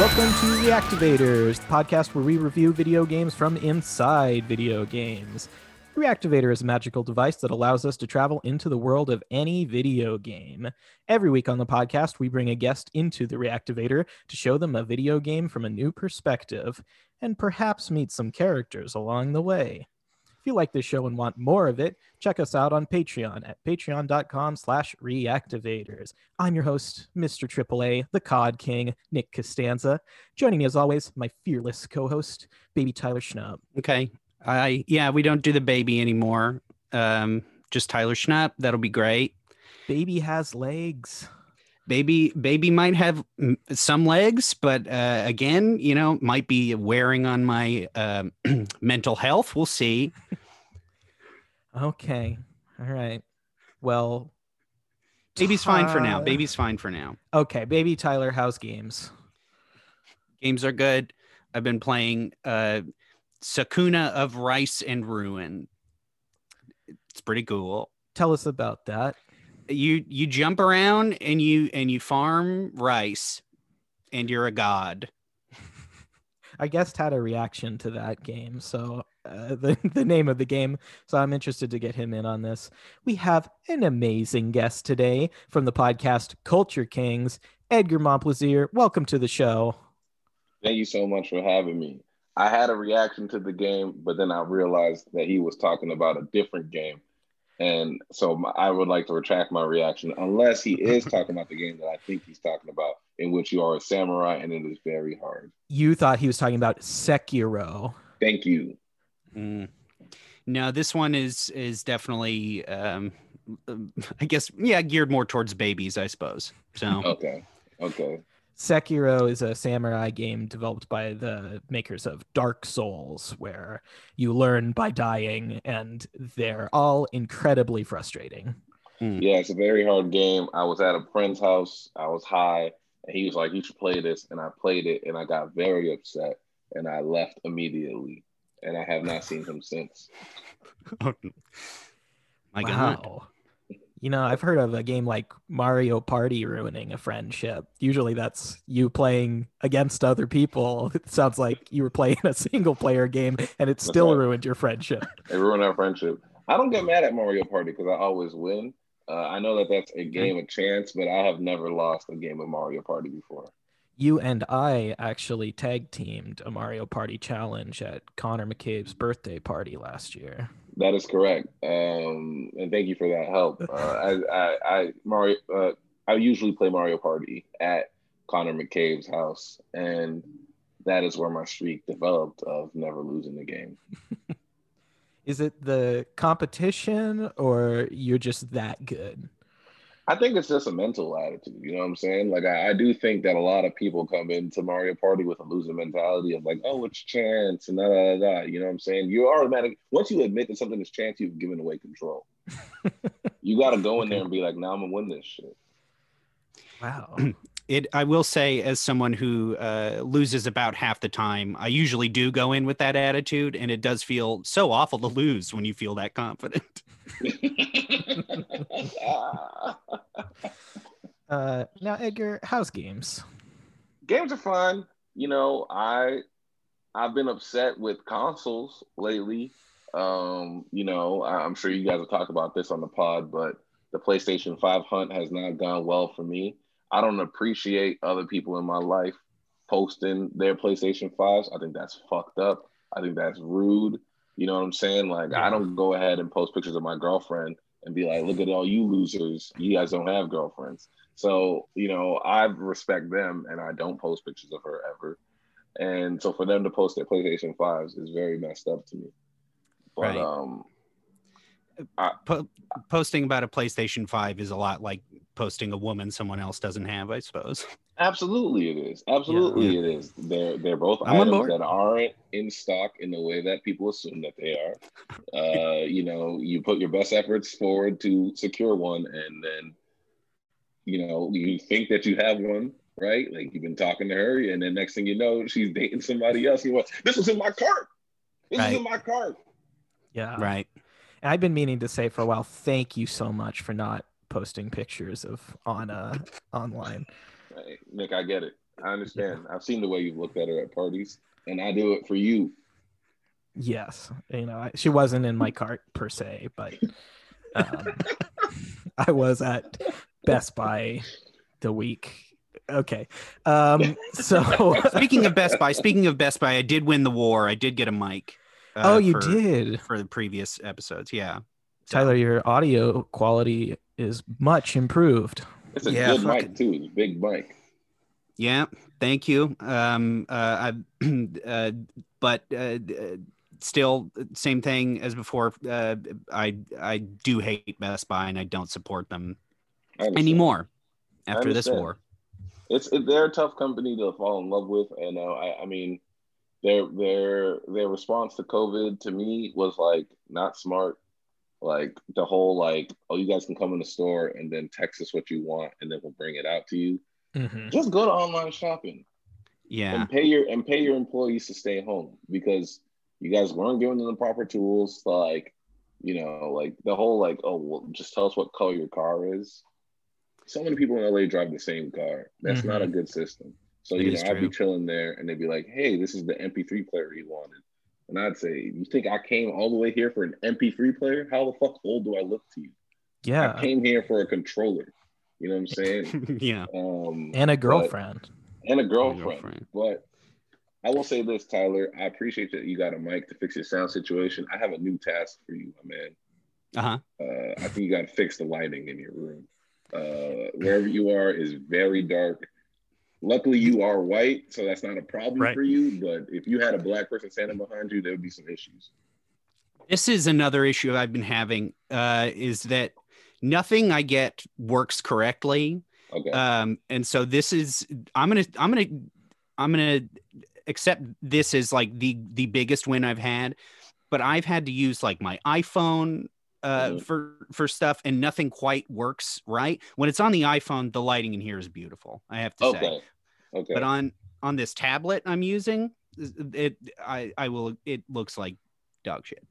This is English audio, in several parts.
Welcome to Reactivators, the podcast where we review video games from inside video games. Reactivator is a magical device that allows us to travel into the world of any video game. Every week on the podcast, we bring a guest into the Reactivator to show them a video game from a new perspective and perhaps meet some characters along the way. If you like this show and want more of it, check us out on Patreon at patreon.com slash reactivators. I'm your host, Mr. AAA, the COD King, Nick Costanza. Joining me as always, my fearless co-host, Baby Tyler Schnupp. Okay. I yeah, we don't do the baby anymore. Um, just Tyler Schnupp. That'll be great. Baby has legs. Baby, baby might have some legs, but uh, again, you know, might be wearing on my uh, mental health. We'll see. Okay. All right. Well, Baby's fine for now. Baby's fine for now. okay. Baby Tyler, how's games? Games are good. I've been playing uh, Sakuna of Rice and Ruin. It's pretty cool. Tell us about that. You you jump around and you and you farm rice, and you're a god. I guessed had a reaction to that game, so uh, the the name of the game. So I'm interested to get him in on this. We have an amazing guest today from the podcast Culture Kings, Edgar Momplaisir. Welcome to the show. Thank you so much for having me. I had a reaction to the game, but then I realized that he was talking about a different game. And so my, I would like to retract my reaction, unless he is talking about the game that I think he's talking about, in which you are a samurai and it is very hard. You thought he was talking about Sekiro. Thank you. Mm. No, this one is is definitely, um, I guess, yeah, geared more towards babies, I suppose. So Okay. Okay. Sekiro is a samurai game developed by the makers of Dark Souls, where you learn by dying, and they're all incredibly frustrating. Hmm. Yeah, it's a very hard game. I was at a friend's house. I was high, and he was like, "You should play this," and I played it, and I got very upset, and I left immediately, and I have not seen him since. Oh, my God, wow. You know, I've heard of a game like Mario Party ruining a friendship. Usually that's you playing against other people. It sounds like you were playing a single player game and it still right. ruined your friendship. It ruined our friendship. I don't get mad at Mario Party because I always win. Uh, I know that that's a game of chance, but I have never lost a game of Mario Party before. You and I actually tag teamed a Mario Party challenge at Connor McCabe's birthday party last year. That is correct, um, and thank you for that help. Uh, I, I, I Mario, uh, I usually play Mario Party at Connor McCabe's house, and that is where my streak developed of never losing the game. Is it the competition or you're just that good? I think it's just a mental attitude. You know what I'm saying? Like I, I do think that a lot of people come into Mario Party with a losing mentality of like, oh, it's chance and da da da. da. You know what I'm saying? You automatic once you admit that something is chance, you've given away control. you got to go in there and be like, now nah, I'm gonna win this shit. Wow. it. I will say, as someone who uh, loses about half the time, I usually do go in with that attitude, and it does feel so awful to lose when you feel that confident. Uh, now, Edgar, how's games? Games are fun. You know, I I've been upset with consoles lately. Um, you know, I- I'm sure you guys have talked about this on the pod, but the PlayStation 5 hunt has not gone well for me. I don't appreciate other people in my life posting their PlayStation 5s. I think that's fucked up. I think that's rude. You know what I'm saying? Like, I don't go ahead and post pictures of my girlfriend and be like, look at all you losers. You guys don't have girlfriends. So, you know, I respect them and I don't post pictures of her ever. And so for them to post their PlayStation 5s is very messed up to me. But Right. um Po- posting about a PlayStation Five is a lot like posting a woman someone else doesn't have, I suppose. absolutely it is. Absolutely it is. They're they're both I'm items that aren't in stock in the way that people assume that they are. Uh, you know, you put your best efforts forward to secure one and then you know, you think that you have one, right? Like you've been talking to her, and then next thing you know, she's dating somebody else. You want this was in my cart. This Right. was in my cart. Yeah. Right. And I've been meaning to say for a while, thank you so much for not posting pictures of on Anna online. Right. Nick, I get it. I understand. I've seen the way you've looked at her at parties, and I do it for you. Yes, you know, I, she wasn't in my cart per se, but um, I was at Best Buy the week. Okay, um, so Speaking of Best Buy, speaking of Best Buy, I did win the war. I did get a mic. uh, oh, you for- did, for the previous episodes. Yeah. So- Tyler. Your audio quality is much improved. It's a Yeah, good fucking- mic too. It's a big mic. Yeah, thank you. Um, uh, I, uh, but uh, uh, still, same thing as before. Uh, I I do hate Best Buy and I don't support them anymore after this war. It's it, they're a tough company to fall in love with, and uh, I, I mean, their their their response to COVID to me was like not smart. Like the whole like, oh, you guys can come in the store and then text us what you want, and then we'll bring it out to you. Mhm. Just go to online shopping. Yeah, and pay your and pay your employees to stay home because you guys weren't giving them the proper tools to like you know like the whole like oh well just tell us what color your car is. So many people in la drive the same car. That's not a good system. So It you know i'd be chilling there and they'd be like hey this is the mp3 player you wanted and i'd say you think i came all the way here for an mp3 player how the fuck old do i look to you Yeah, i came here for a controller you know what i'm saying yeah. um and a but- girlfriend. and a girlfriend. girlfriend. But I will say this, Tyler. I appreciate that you got a mic to fix your sound situation. I have a new task for you, my man. Uh huh. Uh, I think you got to fix the lighting in your room. Uh, wherever you are is very dark. Luckily, you are white, so that's not a problem Right. for you. But if you had a black person standing behind you, there would be some issues. This is another issue I've been having. Uh, is that nothing I get works correctly. Okay. um and so this is i'm gonna i'm gonna i'm gonna accept this as like the the biggest win i've had but i've had to use like my iphone uh Mhm. for for stuff and nothing quite works right when it's on the iphone the lighting in here is beautiful i have to say okay. But on on this tablet i'm using it i i will it looks like dog shit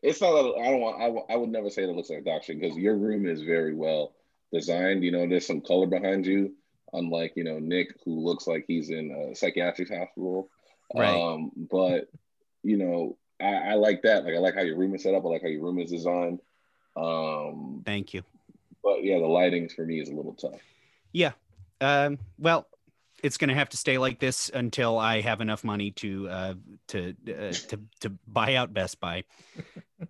it's not. that- I don't want. I, w- I would never say that it looks like dog shit because your room is very well designed. You know, there's some color behind you, unlike you know Nick, who looks like he's in a psychiatric hospital. Right. Um, but you know, I, I like that. Like I like how your room is set up. I like how your room is designed. Um, thank you but yeah, the lighting for me is a little tough. Yeah. Um, well, it's going to have to stay like this until I have enough money to uh, to uh, to to buy out Best Buy.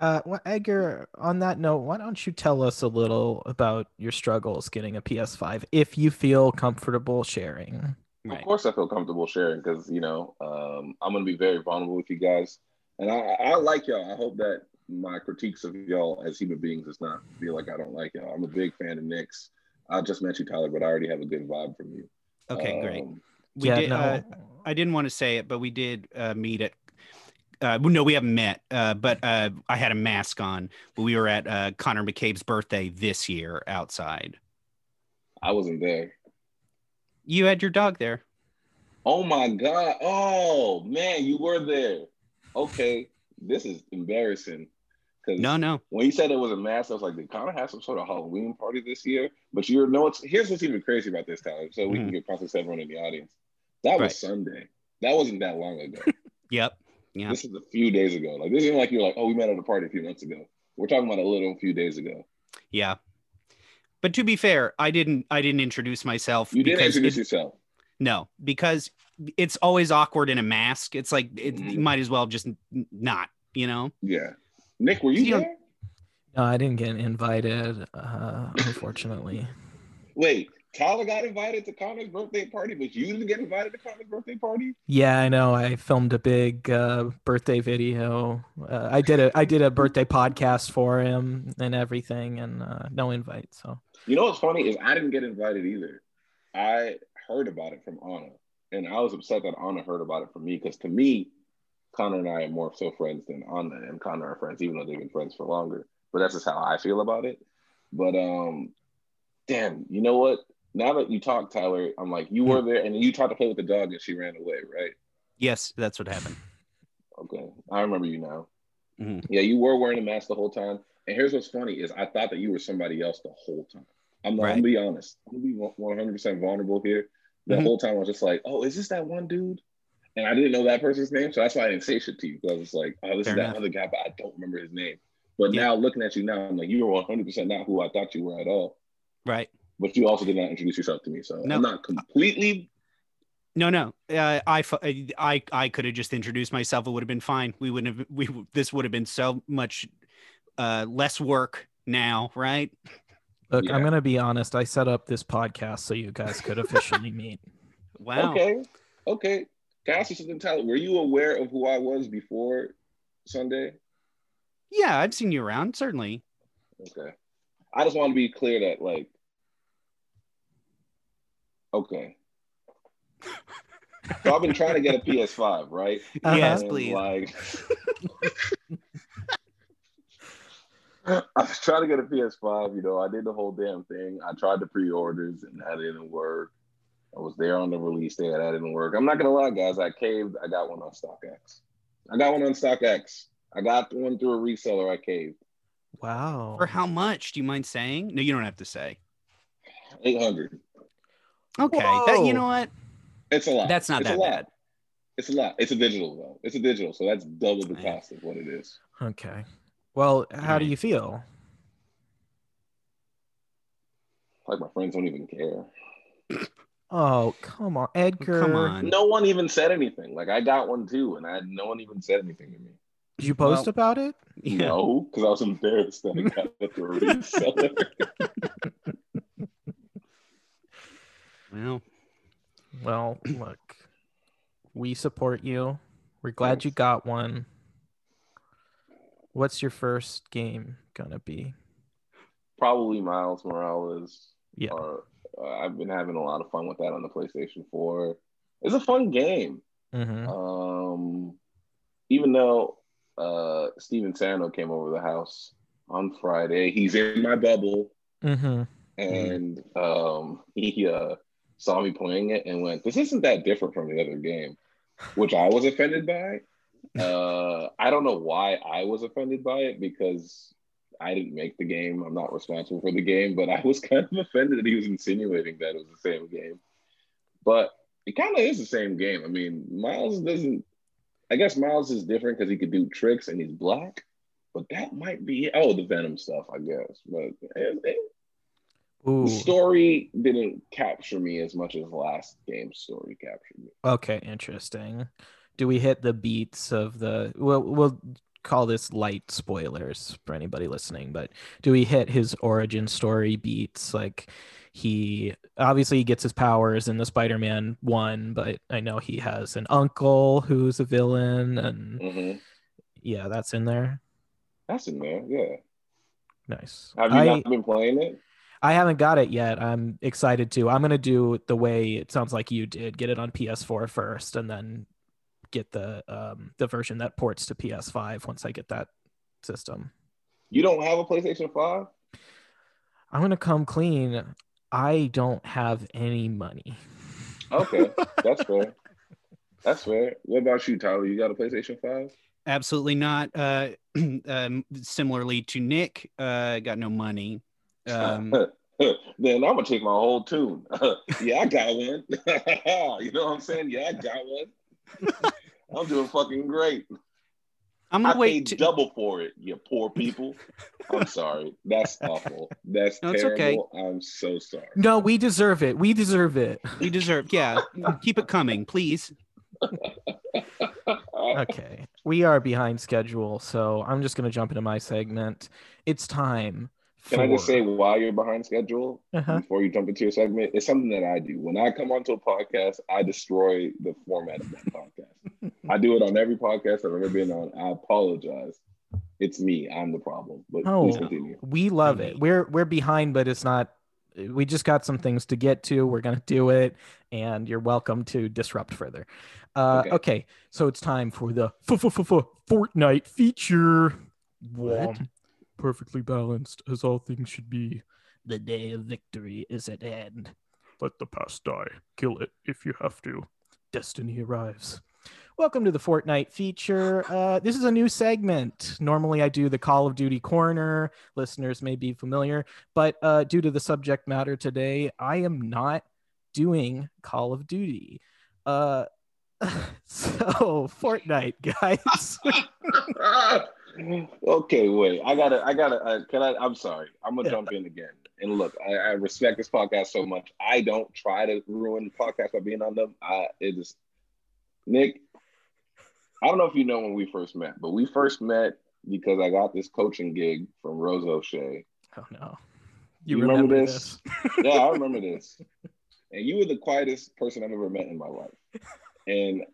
Uh, well, Edgar, on that note, why don't you tell us a little about your struggles getting a PS5 if you feel comfortable sharing? Of course, I feel comfortable sharing because you know um, I'm gonna be very vulnerable with you guys, and I, I like y'all. I hope that my critiques of y'all as human beings does not feel like I don't like y'all. I'm a big fan of Nick's. I just met you, Tyler, but I already have a good vibe from you. Okay, great. Um, We yeah, did. no. Uh, I didn't want to say it, but we did uh, meet at. Uh, no, we haven't met, uh, but uh, I had a mask on. But we were at uh, Connor McCabe's birthday this year outside. I wasn't there. You had your dog there. Oh my god! Oh man, you were there. Okay, this is embarrassing. No, no. when you said it was a mask, I was like, they kind of have some sort of Halloween party this year? But you know what's here's what's even crazy about this, Tyler. So we can get context to everyone in the audience. That was Right. Sunday. That wasn't that long ago. Yep. Yeah. This is a few days ago. Like this isn't like you're like, oh, we met at a party a few months ago. We're talking about a little few days ago. Yeah. But to be fair, I didn't. I didn't introduce myself. You didn't introduce it- yourself. No, because it's always awkward in a mask. It's like it, you Mhm. might as well just not. You know. Yeah. Nick, were you, there? No, I didn't get invited, uh, unfortunately. Wait, Tyler got invited to Connor's birthday party, but you didn't get invited to Connor's birthday party? Yeah, I know. I filmed a big uh, birthday video. Uh, I did a I did a birthday podcast for him and everything, and uh, no invite. So You know what's funny is I didn't get invited either. I heard about it from Anna, and I was upset that Anna heard about it from me because to me, Connor and I are more so friends than Anna and Connor are friends, even though they've been friends for longer. But that's just how I feel about it. But um, damn, you know what? Now that you talk, Tyler, I'm like, you were there, and you tried to play with the dog, and she ran away, right? Yes, that's what happened. Okay, I remember you now. Mhm. Yeah, you were wearing a mask the whole time. And here's what's funny is I thought that you were somebody else the whole time. I'm, I'm Right. gonna be honest. I'm gonna be 100 percent vulnerable here. the Mhm. whole time I was just like, oh, is this that one dude? And I didn't know that person's name, so that's why I didn't say shit to you. Because I was like, oh, this Fair is that enough. other guy, but I don't remember his name. But Yeah. now looking at you now, I'm like, you are 100 percent not who I thought you were at all. Right. But you also did not introduce yourself to me, so No. I'm not completely. No, no. Uh, I, I, I could have just introduced myself. It would have been fine. We wouldn't have. We this would have been so much uh, less work now, right? Look, I'm gonna be honest. I set up this podcast so you guys could officially meet. Wow. Okay, okay. Can I ask you something, Tyler? Were you aware of who I was before Sunday? Yeah, I've seen you around. Certainly. Okay. I just want to be clear that like okay. So I've been trying to get a PS5, right? Uh-huh. Yes, please. Like I was trying to get a PS5, you know, I did the whole damn thing. I tried the pre-orders and that didn't work. I was there on the release day that didn't work. I'm not gonna lie, guys. I caved. I got one on StockX. I got one on StockX. I got one through a reseller. I caved. Wow. For how much? Do you mind saying? No, you don't have to say. 800. Okay. That, you know what? It's a lot. That's not It's a that lot. bad. It's a lot. It's a digital though. It's a digital, so that's double the Yeah. cost of what it is. Okay. Well, how do you feel? Like my friends don't even care. Oh, come on, oh, Edgar. Come on. No one even said anything. Like I got one too, and I had no one even said anything to me. Did you post Well- about it? Yeah. No, because I was embarrassed that I got it through a reseller. Well, Well, look, we support you. We're glad you got one. What's your first game gonna be? Probably Miles Morales. Yeah. Or, uh, I've been having a lot of fun with that on the PlayStation 4. It's a fun game. Mm-hmm. Um, even though uh, Steven Sano came over the house on Friday, he's in my bubble, Mm-hmm. and um, he uh, saw me playing it and went, "This isn't that different from the other game," which I was offended by. Uh, I don't know why I was offended by it because I didn't make the game. I'm not responsible for the game, but I was kind of offended that he was insinuating that it was the same game. But it kind of is the same game. I mean, Miles doesn't. I guess Miles is different because he could do tricks and he's black. But that might be oh the Venom stuff, I guess. But it, it, the story didn't capture me as much as last game's story captured me. Okay, interesting. Do we hit the beats of the? We'll we'll call this light spoilers for anybody listening, but do we hit his origin story beats? Like he obviously he gets his powers in the Spider-Man one, but I know he has an uncle who's a villain, and hmm yeah, that's in there. That's in there. Yeah. Nice. Have you I, not been playing it? I haven't got it yet. I'm excited to. I'm gonna do the way it sounds like you did. Get it on PS4 first, and then get the um the version that ports to PS5 once I get that system. You don't have a PlayStation 5? I'm gonna come clean. I don't have any money. Okay, that's fair. That's fair. What about you, Tyler? You got a PlayStation 5? absolutely not. Uh, um, similarly to Nick, uh, got no money. Um, then I'm gonna take my whole tune. yeah, I got one. you know what I'm saying? Yeah, I got one. I'm doing fucking great. I'm I gonna wait. To, double for it, you poor people. I'm sorry. That's awful. That's No, it's okay. I'm so sorry. No, we deserve it. We deserve it. We deserve. Yeah, keep it coming, please. Okay. We are behind schedule, so I'm just gonna jump into my segment. It's time. Can I just say while you're behind schedule, Uh-huh. before you jump into your segment, it's something that I do. When I come onto a podcast, I destroy the format of that podcast. I do it on every podcast I've ever been on. I apologize. It's me. I'm the problem. But Oh. please continue. We love it. We're we're behind, but it's not. We just got some things to get to. We're gonna do it, and you're welcome to disrupt further. Uh, Okay. okay. so it's time for the Fortnite feature. What? Whom, Perfectly balanced, as all things should be. The day of victory is at hand. Let the past die. Kill it if you have to. Destiny arrives. Welcome to the Fortnite feature. Uh, this is a new segment. Normally, I do the Call of Duty corner. Listeners may be familiar, but uh, due to the subject matter today, I am not doing Call of Duty. Uh, so Fortnite, guys. okay, wait. I gotta. I gotta. Uh, can I? I'm sorry. I'm gonna Yeah. jump in again. And look, I, I respect this podcast so much. I don't try to ruin the podcast by being on them. I it is Nick. I don't know if you know when we first met, but we first met because I got this coaching gig from Rose O'Shea. oh no, You remember this? yeah, I remember this. And you were the quietest person I've ever met in my life. And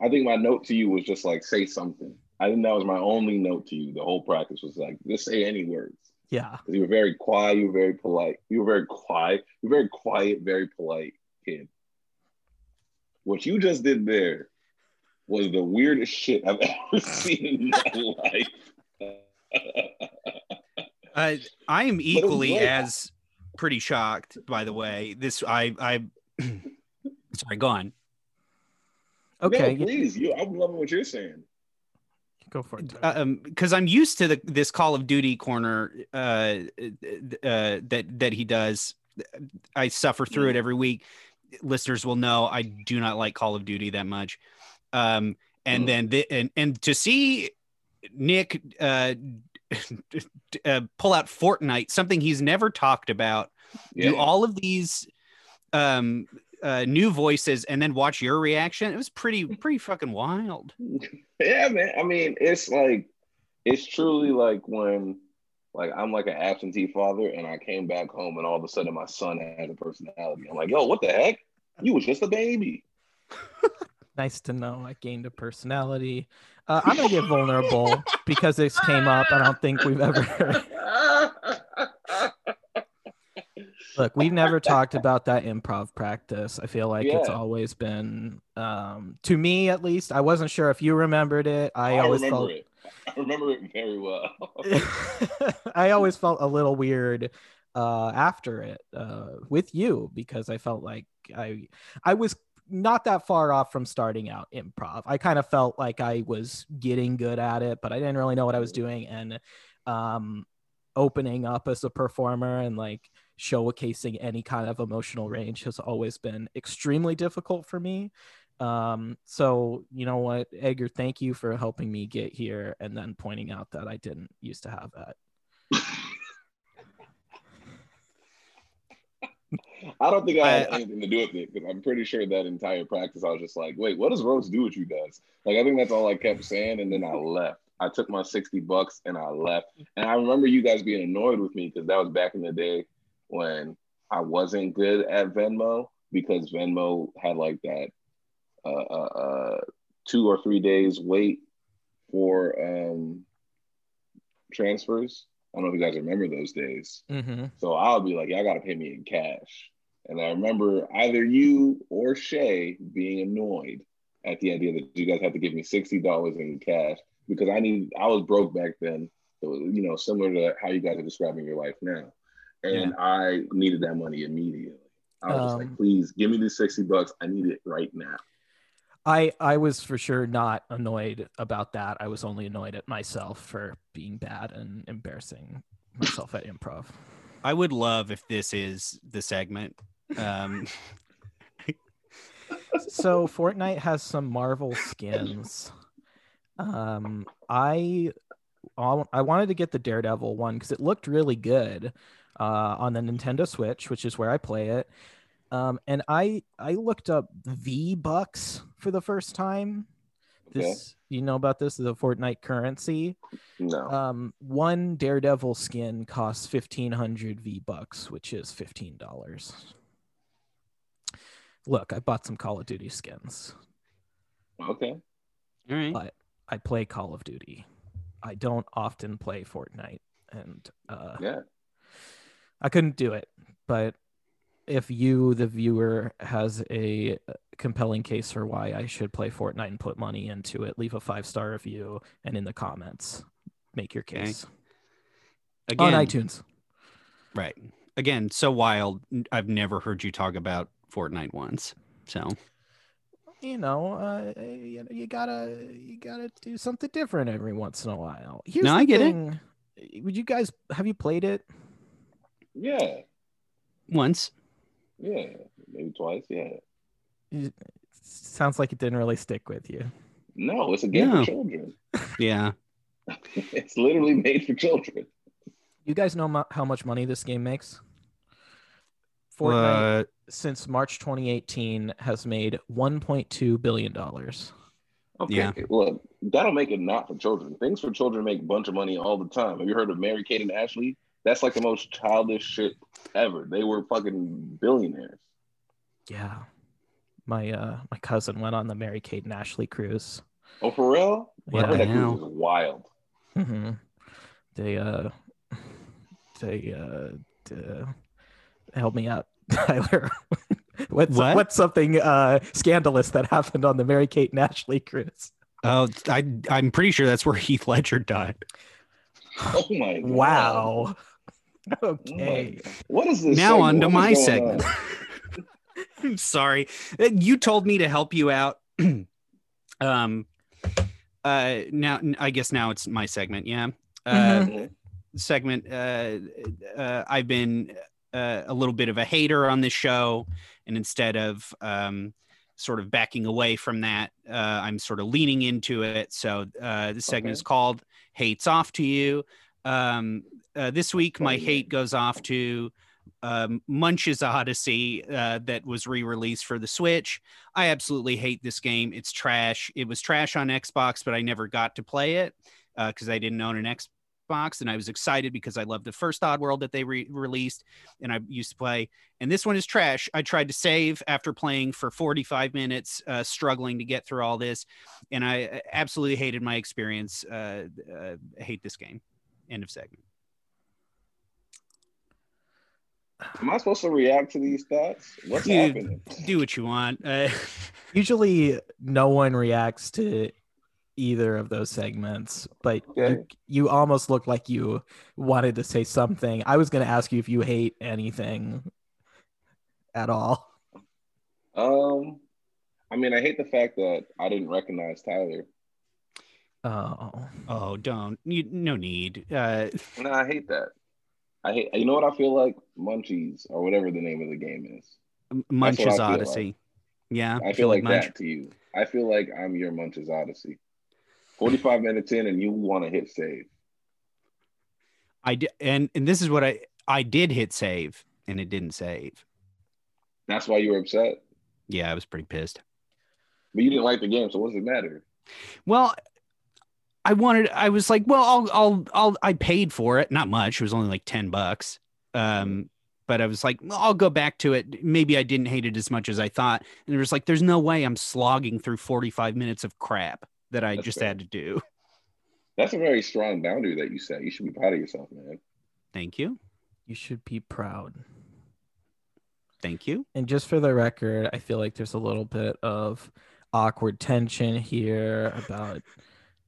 I think my note to you was just like, say something. I think that was my only note to you. The whole practice was like, just say any words. Yeah, Because you were very quiet, you were very polite. You were very quiet, you were very quiet, very polite kid. What you just did there was the weirdest shit I've ever seen in my life. Uh, I am equally as pretty shocked. By the way, this I I sorry. Go on. okay, No, please. You, I'm loving what you're saying. Go for it. Tyler. Uh, um because i'm used to the this call of duty corner uh uh that that he does i suffer through it every week listeners will know i do not like call of duty that much um and Mm. then the, and and to see nick uh, uh pull out fortnite something he's never talked about do all of these um uh new voices and then watch your reaction it was pretty pretty fucking wild Yeah, man. I mean, it's like it's truly like when like I'm like an absentee father and I came back home and all of a sudden my son has a personality. I'm like, yo, what the heck? You was just a baby. Nice to know I gained a personality. Uh, I'm gonna get vulnerable because this came up. I don't think we've ever. Look, we've never talked about that improv practice. I feel like it's always been, um, to me at least. I wasn't sure if you remembered it. I, I, always remember felt. it. I remember it very well. I always felt a little weird uh, after it uh, with you because I felt like I I was not that far off from starting out improv. I kind of felt like I was getting good at it, but I didn't really know what I was doing and um, opening up as a performer and like showcasing any kind of emotional range has always been extremely difficult for me. Um, so you know what, Edgar, thank you for helping me get here and then pointing out that I didn't used to have that. I don't think I had I- anything to do with it because I'm pretty sure that entire practice I was just like, wait, what does Rose do with you guys? Like I think that's all I kept saying, and then I left. I took my 60 bucks and I left. And I remember you guys being annoyed with me because that was back in the day when I wasn't good at Venmo because Venmo had like that uh, uh, uh, two or three days wait for um, transfers. I don't know if you guys remember those days. Mm-hmm. So I'll be like, y'all got to pay me in cash. And I remember either you or Shay being annoyed at the idea that you guys had to give me $60 in cash because I need, I was broke back then. So, you know, similar to how you guys are describing your life now. And I needed that money immediately. I was just Um, like, please give me the 60 bucks. I need it right now. I I was for sure not annoyed about that. I was only annoyed at myself for being bad and embarrassing myself at improv. I would love if this is the segment. Um, so Fortnite has some Marvel skins. Um, I I wanted to get the Daredevil one because it looked really good uh, on the Nintendo Switch, which is where I play it. Um, and I I looked up V Bucks for the first time. Okay. This you know about this the Fortnite currency. No. Um, one Daredevil skin costs fifteen hundred V bucks, which is fifteen dollars. Look, I bought some Call of Duty skins. okay. all right. But I play Call of Duty. I don't often play Fortnite, and uh, Yeah. I couldn't do it. But if you, the viewer, has a compelling case for why I should play Fortnite and put money into it, leave a five star review and in the comments, make your Okay. case Again, on iTunes. right. Again, so wild. I've never heard you talk about Fortnite once. So you know, uh, you, you gotta you gotta do something different every once in a while. Here's No, the I get it. Would you guys have you played it? Yeah. once, Yeah, maybe twice. Yeah. It sounds like it didn't really stick with you. No, it's a game No. for children. Yeah. it's literally made for children. You guys know mo- how much money this game makes? Fortnite Uh, since March 2018 has made 1.2 billion dollars. Okay, Yeah. look, that'll make it not for children. Things for children make a bunch of money all the time. Have you heard of Mary Kate and Ashley? That's like the most childish shit ever. They were fucking billionaires. Yeah. My uh my cousin went on the Mary Kate and Ashley cruise. Oh, for real? Yeah. I heard that cruise is wild. hmm They uh they uh, d- help me out, Tyler. what's What? what's something uh scandalous that happened on the Mary Kate and Ashley cruise? oh, I I'm pretty sure that's where Heath Ledger died. Oh my. Wow. My Okay. What is this? Now on to What my segment. I'm sorry. Uh, You told me to help you out. um uh now I guess now it's my segment, yeah. Uh Mhm. segment uh, uh I've been uh, a little bit of a hater on this show and instead of um sort of backing away from that uh I'm sort of leaning into it. So uh this segment Okay. is called Hates Off to You. Um uh, this week my hate goes off to um, Munch's Odyssey uh, that was re-released for the Switch. I absolutely hate this game. It's trash. It was trash on Xbox, but I never got to play it because I didn't own an Xbox, and I was excited because I loved the first Oddworld that they re- released, and I used to play. And this one is trash. I tried to save after playing for 45 minutes, uh, struggling to get through all this, and I uh, absolutely hated my experience. Uh, uh, hate this game. End of segment. Am I supposed to react to these thoughts? What's You- happening? Do what you want. Uh, Usually no one reacts to either of those segments, but you, you almost look like you wanted to say something. I was going to ask you if you hate anything at all. Um, I mean, I hate the fact that I didn't recognize Tyler. Oh. Oh, don't. You, no need. Uh, No, I hate that. I hate. You know what I feel like? Munchies or whatever the name of the game is. Munch's feel like. Odyssey. Yeah, I feel like, Munch. that to you. I feel like I'm your Munch's Odyssey. Forty-five minutes in, and you want to hit save. I did, and and this is what I I did hit save, and it didn't save. That's why you were upset. Yeah, I was pretty pissed. But you didn't like the game, so what does it matter? Well, I wanted. I was like, well, I'll I'll I'll. I paid for it, not much. It was only like ten bucks. Um, but I was like, well, I'll go back to it. Maybe I didn't hate it as much as I thought. And it was like, there's no way I'm slogging through 45 minutes of crap that I That's just fair. had to do. That's a very strong boundary that you set. You should be proud of yourself, man. Thank you. You should be proud. Thank you. And just for the record, I feel like there's a little bit of awkward tension here about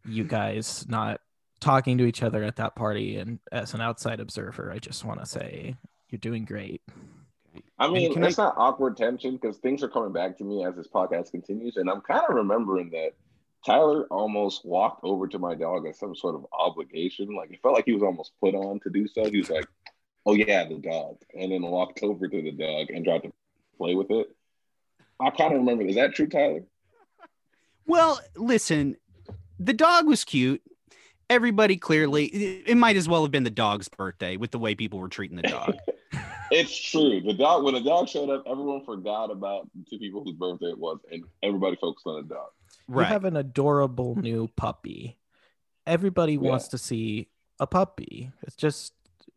you guys not talking to each other at that party. And as an outside observer, I just want to say you're doing great. I mean, can it's not awkward tension because things are coming back to me as this podcast continues, and I'm kind of remembering that Tyler almost walked over to my dog as some sort of obligation. Like it felt like he was almost put on to do so. He was like, "Oh yeah, the dog," and then walked over to the dog and tried to play with it. I kind of remember. Is that true, Tyler? Well, listen, the dog was cute. Everybody clearly, it it might as well have been the dog's birthday with the way people were treating the dog. It's true. The dog when the dog showed up, everyone forgot about the two people whose birthday it was, and everybody focused on the dog. You have an adorable new puppy. Everybody Yeah. wants to see a puppy. It's just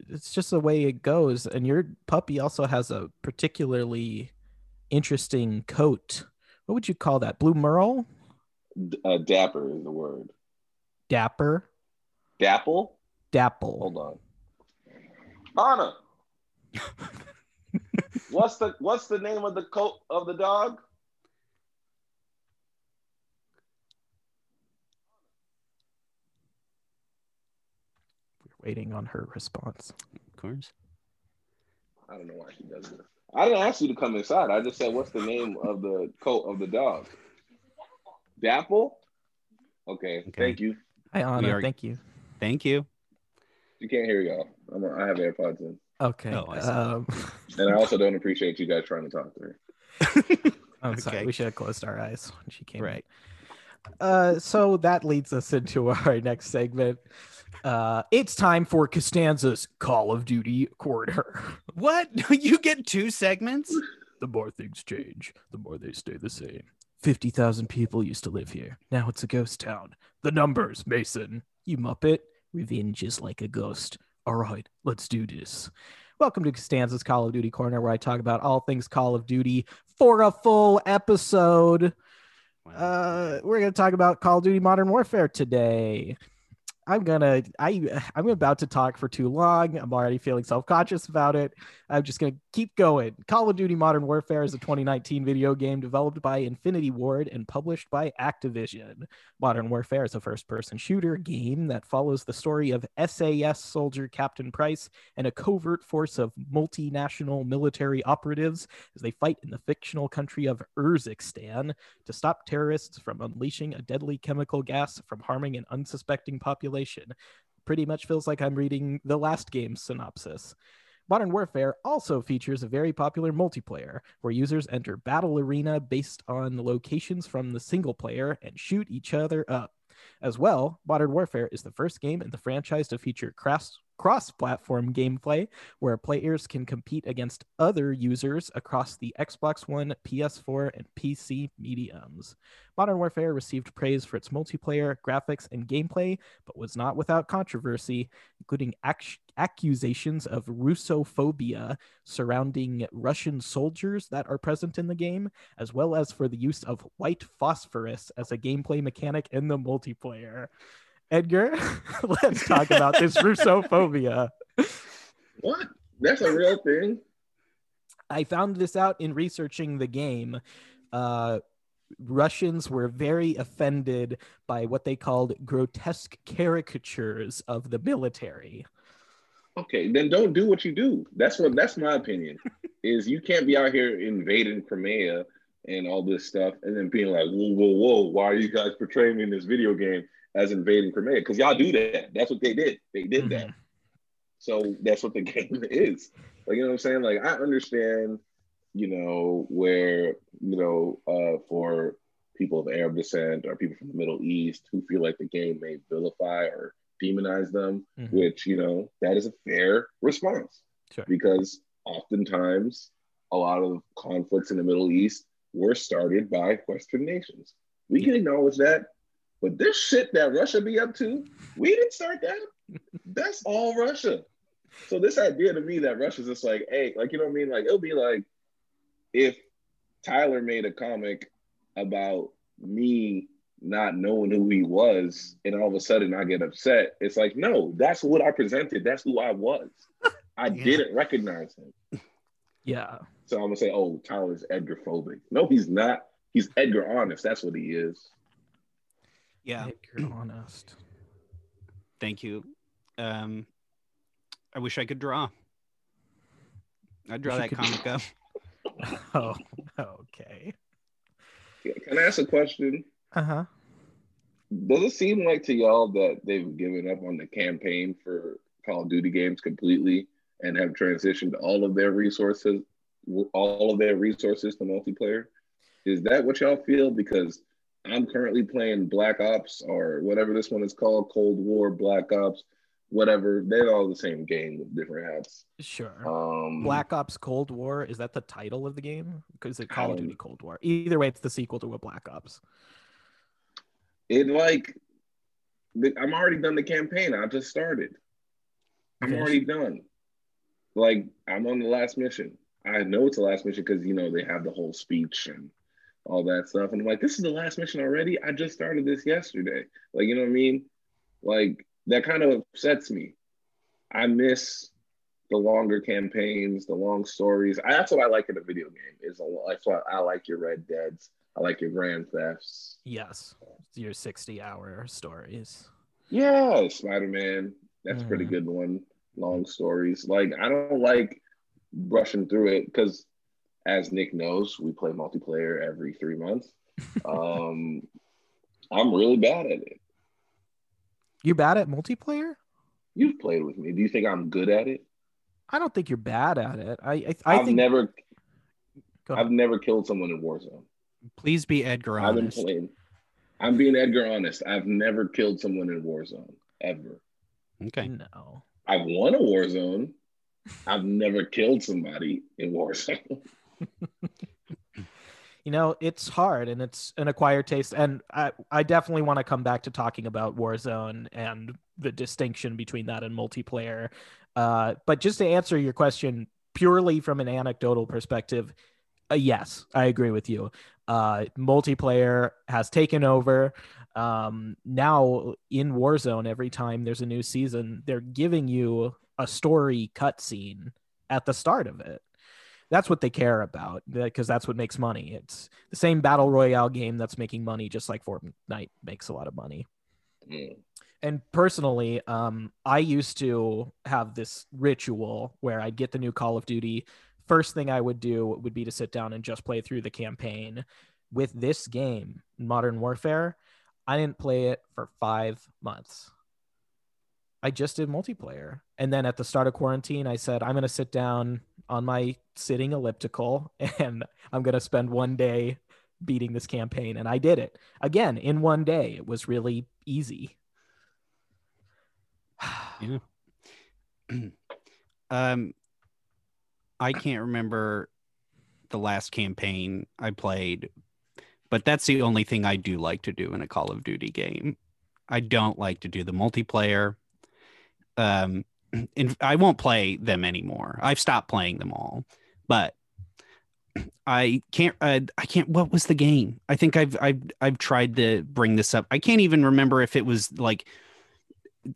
it's just the way it goes. And your puppy also has a particularly interesting coat. What would you call that? Blue merle? D- Uh, dapper is the word. Dapper? Dapple. Dapple. Hold on. Anna. what's the what's the name of the coat of the dog? We're waiting on her response. of course. I don't know why she does this. I didn't ask you to come inside. I just said what's the name of the coat of the dog? Dapple? Okay, Okay. thank you. Hi Anna, are- thank you. Thank you. You can't hear y'all. I'm I have AirPods in. Okay. Oh, I um, And I also don't appreciate you guys trying to talk to her. I'm sorry. Okay. We should have closed our eyes when she came. Right. Uh, so that leads us into our next segment. Uh, it's time for Costanza's Call of Duty corner. What? You get two segments? The more things change, the more they stay the same. 50,000 people used to live here. Now it's a ghost town. The numbers, Mason. You muppet. Revenge is like a ghost. All right, let's do this. Welcome to Costanza's Call of Duty Corner, where I talk about all things Call of Duty for a full episode. Uh, we're gonna talk about Call of Duty Modern Warfare today. I'm gonna I I'm about to talk for too long. I'm already feeling self-conscious about it. I'm just gonna keep going. Call of Duty Modern Warfare is a 2019 video game developed by Infinity Ward and published by Activision. Modern Warfare is a first-person shooter game that follows the story of SAS soldier Captain Price and a covert force of multinational military operatives as they fight in the fictional country of Urzikstan to stop terrorists from unleashing a deadly chemical gas from harming an unsuspecting population. Pretty much feels like I'm reading the last game's synopsis. Modern Warfare also features a very popular multiplayer where users enter battle arena based on locations from the single player and shoot each other up. As well, Modern Warfare is the first game in the franchise to feature cross cross-platform gameplay where players can compete against other users across the Xbox One, PS4, and PC mediums. Modern Warfare received praise for its multiplayer, graphics, and gameplay, but was not without controversy, including ac- accusations of Russophobia surrounding Russian soldiers that are present in the game, as well as for the use of white phosphorus as a gameplay mechanic in the multiplayer. Edgar, let's talk about this Russophobia. What? That's a real thing. I found this out in researching the game. Uh, Russians were very offended by what they called grotesque caricatures of the military. Okay, then don't do what you do. That's what that's my opinion. is you can't be out here invading Crimea and all this stuff, and then being like, whoa, whoa, whoa, why are you guys portraying me in this video game as invading Crimea? Because y'all do that. That's what they did. They did that. So that's what the game is. Like, you know what I'm saying? Like, I understand, you know, where, you know, uh, for people of Arab descent or people from the Middle East who feel like the game may vilify or demonize them, Mhm. which, you know, that is a fair response Sure. because oftentimes a lot of conflicts in the Middle East were started by Western nations. We can acknowledge that. But this shit that Russia be up to, we didn't start that. That's all Russia. So this idea to me that Russia's just like, hey, like you know what I mean? Like it'll be like if Tyler made a comic about me not knowing who he was, and all of a sudden I get upset. It's like, no, that's what I presented. That's who I was. I Yeah. didn't recognize him. Yeah. So I'm gonna say, oh, Tyler's Edgar phobic. No, he's not. He's Edgar honest. That's what he is. Yeah. Edgar honest. Thank you. Um, I wish I could draw. I'd draw that comic up. Oh, okay. Can I ask a question? Uh huh. Does it seem like to y'all that they've given up on the campaign for Call of Duty games completely and have transitioned all of their resources, all of their resources to multiplayer? Is that what y'all feel? Because I'm currently playing Black Ops or whatever this one is called, Cold War, Black Ops, whatever. They're all the same game with different hats. Sure. Um, Black Ops Cold War is that the title of the game? Because it Call of Duty Cold War. Either way, it's the sequel to a Black Ops. it like I'm already done the campaign. I just started. I'm Finished? already done. Like I'm on the last mission. I know it's the last mission because you know they have the whole speech and all that stuff. And I'm like, this is the last mission already. I just started this yesterday. Like, you know what I mean? Like that kind of upsets me. I miss the longer campaigns, the long stories. I, that's what I like in a video game. Is a, that's why I like your Red Dead's. I like your Grand Thefts. Yes. Your 60 hour stories. Yeah, Spider Man. That's a pretty mm. good one. Long stories. Like I don't like rushing through it because, as Nick knows, we play multiplayer every three months. Um, I'm really bad at it. You're bad at multiplayer? You've played with me. Do you think I'm good at it? I don't think you're bad at it. I I, I have think never Go. I've never killed someone in Warzone. Please be Edgar I've been honest. playing. I'm being Edgar honest. I've never killed someone in Warzone ever. Okay. no. I've won a Warzone. I've never killed somebody in Warzone. you know it's hard and it's an acquired taste and i, I definitely want to come back to talking about warzone and the distinction between that and multiplayer. Uh, but just to answer your question purely from an anecdotal perspective uh, yes i agree with you. Uh, multiplayer has taken over. Um, now in warzone every time there's a new season they're giving you a story cutscene at the start of it that's what they care about because that's what makes money. It's the same battle royale game that's making money, just like Fortnite makes a lot of money. Mm. And personally, um, I used to have this ritual where I'd get the new Call of Duty. First thing I would do would be to sit down and just play through the campaign. With this game, Modern Warfare, I didn't play it for five months. I just did multiplayer. And then at the start of quarantine, I said, I'm going to sit down on my sitting elliptical and I'm going to spend one day beating this campaign. And I did it again in one day. It was really easy. Yeah. um, I can't remember the last campaign I played, but that's the only thing I do like to do in a Call of Duty game. I don't like to do the multiplayer. Um, and I won't play them anymore. I've stopped playing them all, but I can't. Uh, I can't. What was the game? I think I've I've I've tried to bring this up. I can't even remember if it was like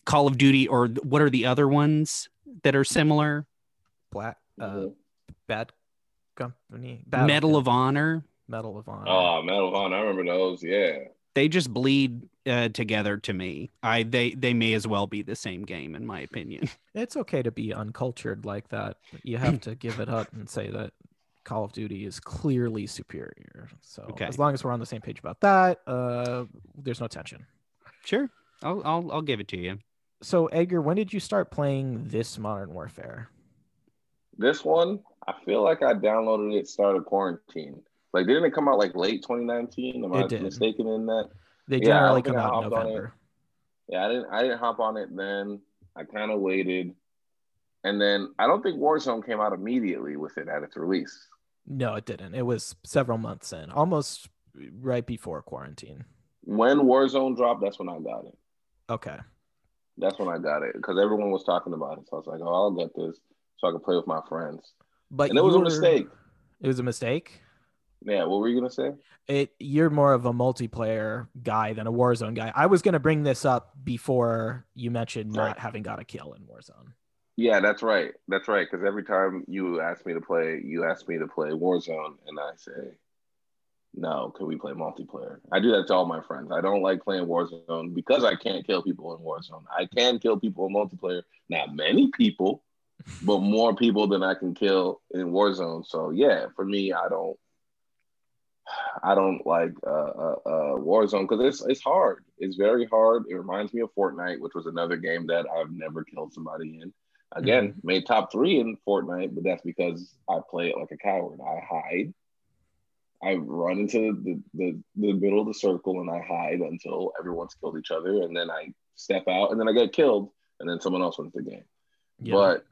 Call of Duty or what are the other ones that are similar? Black, uh, Mhm. bad company, Medal of Honor. Medal of Honor. Oh, Medal of Honor. I remember those. Yeah. They just bleed uh, together to me. I they they may as well be the same game in my opinion. It's okay to be uncultured like that. You have to give it up and say that Call of Duty is clearly superior. So Okay. as long as we're on the same page about that, uh, there's no tension. Sure, I'll I'll I'll give it to you. So Edgar, when did you start playing this Modern Warfare? This one, I feel like I downloaded it start of quarantine. Like, didn't it come out like late 2019? Am It I did. mistaken in that? They Yeah, generally come out in hopped on it. November. Yeah, I didn't. I didn't hop on it then. I kind of waited, and then I don't think Warzone came out immediately with it at its release. No, it didn't. It was several months in, almost right before quarantine. When Warzone dropped, that's when I got it. Okay. That's when I got it because everyone was talking about it. So I was like, "Oh, I'll get this so I can play with my friends." But And it was a mistake. It was a mistake. Yeah, what were you gonna say? it you're more of a multiplayer guy than a Warzone guy. I was going to bring this up before you mentioned not having got a kill in Warzone. Yeah, that's right. That's right. Because every time you ask me to play, you ask me to play Warzone, and I say, "No, can we play multiplayer?" I do that to all my friends. I don't like playing Warzone because I can't kill people in Warzone. I can kill people in multiplayer. Not many people, but more people than I can kill in Warzone. So yeah, for me, I don't. I don't like uh, uh, uh, Warzone because it's it's hard. It's very hard. It reminds me of Fortnite, which was another game that I've never killed somebody in. Again, made top three in Fortnite, but that's because I play it like a coward. I hide. I run into the, the, the middle of the circle and I hide until everyone's killed each other, and then I step out, and then I get killed, and then someone else wins the game. Yeah. But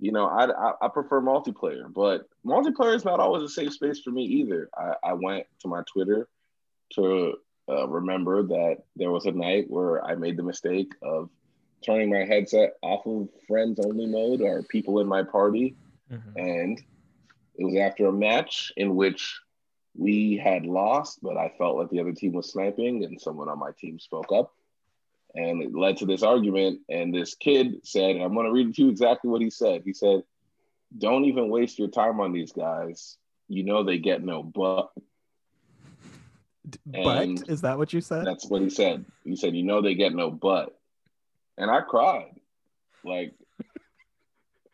you know, I, I I prefer multiplayer, but multiplayer is not always a safe space for me either. I, I went to my Twitter to uh, remember that there was a night where I made the mistake of turning my headset off of friends only mode or people in my party, Mhm. and it was after a match in which we had lost, but I felt like the other team was sniping, and someone on my team spoke up. And it led to this argument. And this kid said, and I'm going to read to you exactly what he said. He said, Don't even waste your time on these guys. You know, they get no butt. D- and but is that what you said? That's what he said. He said, You know, they get no butt. And I cried. Like,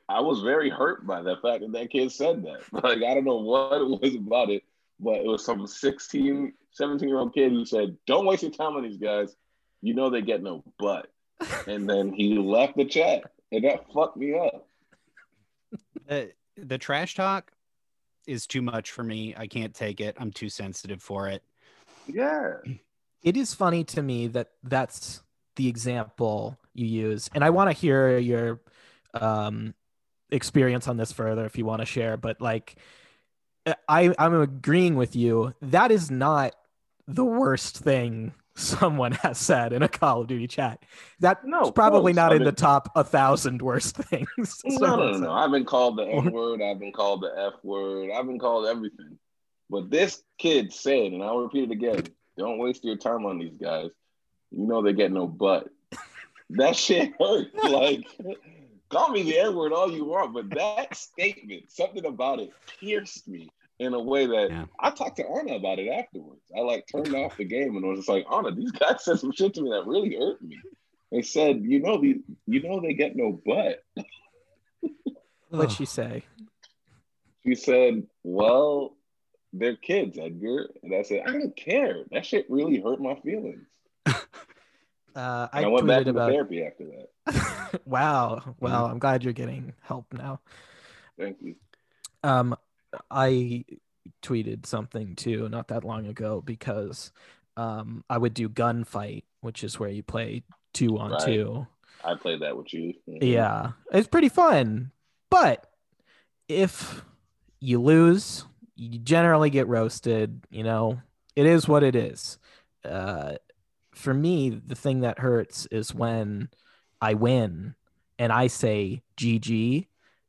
I was very hurt by the fact that that kid said that. Like, I don't know what it was about it, but it was some 16, 17 year old kid who said, Don't waste your time on these guys. You know, they get no butt. And then he left the chat, and that fucked me up. the, the trash talk is too much for me. I can't take it. I'm too sensitive for it. Yeah. It is funny to me that that's the example you use, and I want to hear your um, experience on this further if you want to share. But like, I I'm agreeing with you. That is not the worst thing someone has said in a Call of Duty chat. That's No, probably not I in the top a thousand worst things. No, no, no, no. I've been called the N word. I've been called the F word. I've been called everything. But this kid said, and I'll repeat it again don't waste your time on these guys. You know they get no butt. That shit hurt. Like, call me the N word all you want, but that statement, something about it pierced me in a way that Yeah. I talked to Anna about it afterwards. I like turned off the game and was just like, Anna, these guys said some shit to me that really hurt me. They said, you know, the you know they get no butt. What'd she say? She said, Well, they're kids, Edgar. And I said, I don't care. That shit really hurt my feelings. Uh, I, I, went back to about. therapy after that. wow. Mm-hmm. Well, I'm glad you're getting help now. Thank you. Um, I tweeted something too not that long ago because um I would do gunfight, which is where you play two on Right. two. I played that with you. Mhm. Yeah, it's pretty fun. But if you lose, you generally get roasted. You know, it is what it is. Uh, for me, the thing that hurts is when I win and I say GG,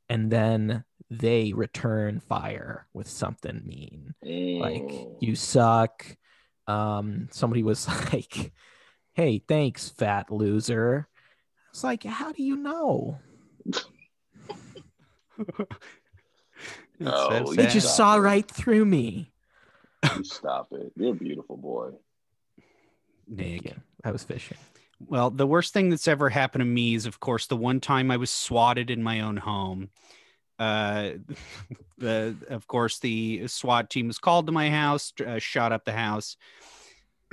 and then they return fire with something mean like Mm. you suck um somebody was like hey thanks fat loser it's like how do you know It's Oh, so you you just Stop saw it. right through me You stop it. You're a beautiful boy. Nick. yeah, i was fishing Well, the worst thing that's ever happened to me is, of course, the one time I was swatted in my own home. Uh, the of course the SWAT team was called to my house, uh, shot up the house.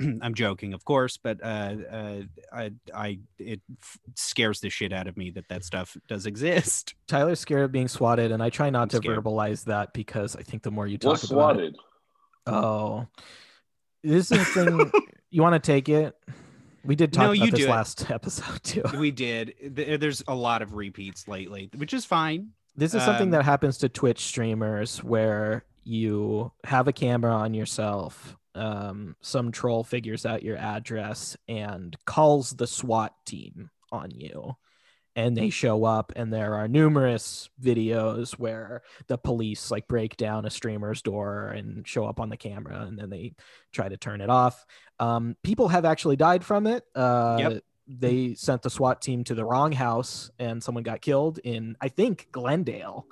I'm joking, of course, but uh, uh, I, I, it f- scares the shit out of me that that stuff does exist. tyler's scared of being swatted and i try not I'm to scared. verbalize that because i think the more you talk What's about it oh this is a thing you want to take it we did talk No, about you this do it. last episode too We did. There's a lot of repeats lately, which is fine. This is something Um, that happens to Twitch streamers where you have a camera on yourself. Um, some troll figures out your address and calls the SWAT team on you. And they show up, and there are numerous videos where the police like break down a streamer's door and show up on the camera, and then they try to turn it off. Um, people have actually died from it. Uh, Yep. They sent the SWAT team to the wrong house, and someone got killed in, I think, Glendale.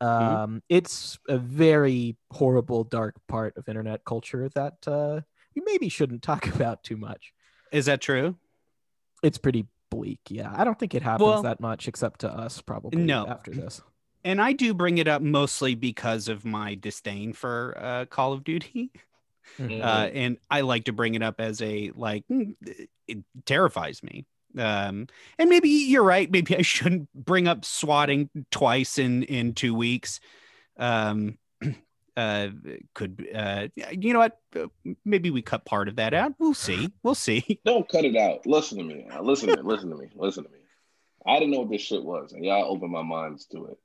Um, It's a very horrible, dark part of internet culture that uh, we maybe shouldn't talk about too much. Is that true? It's pretty bleak. Yeah, I don't think it happens Well- that much, except to us, probably. No. after this. and I do bring it up mostly because of my disdain for uh, Call of Duty. Mhm. Uh, and I like to bring it up as a like mm, it terrifies me. Um, and maybe you're right. Maybe I shouldn't bring up swatting twice in in two weeks. Um, uh, could uh, you know what? Uh, Maybe we cut part of that out. We'll see. We'll see. Don't cut it out. Listen to me. Listen to me. Listen to me. Listen to me. I didn't know what this shit was, and y'all opened my minds to it.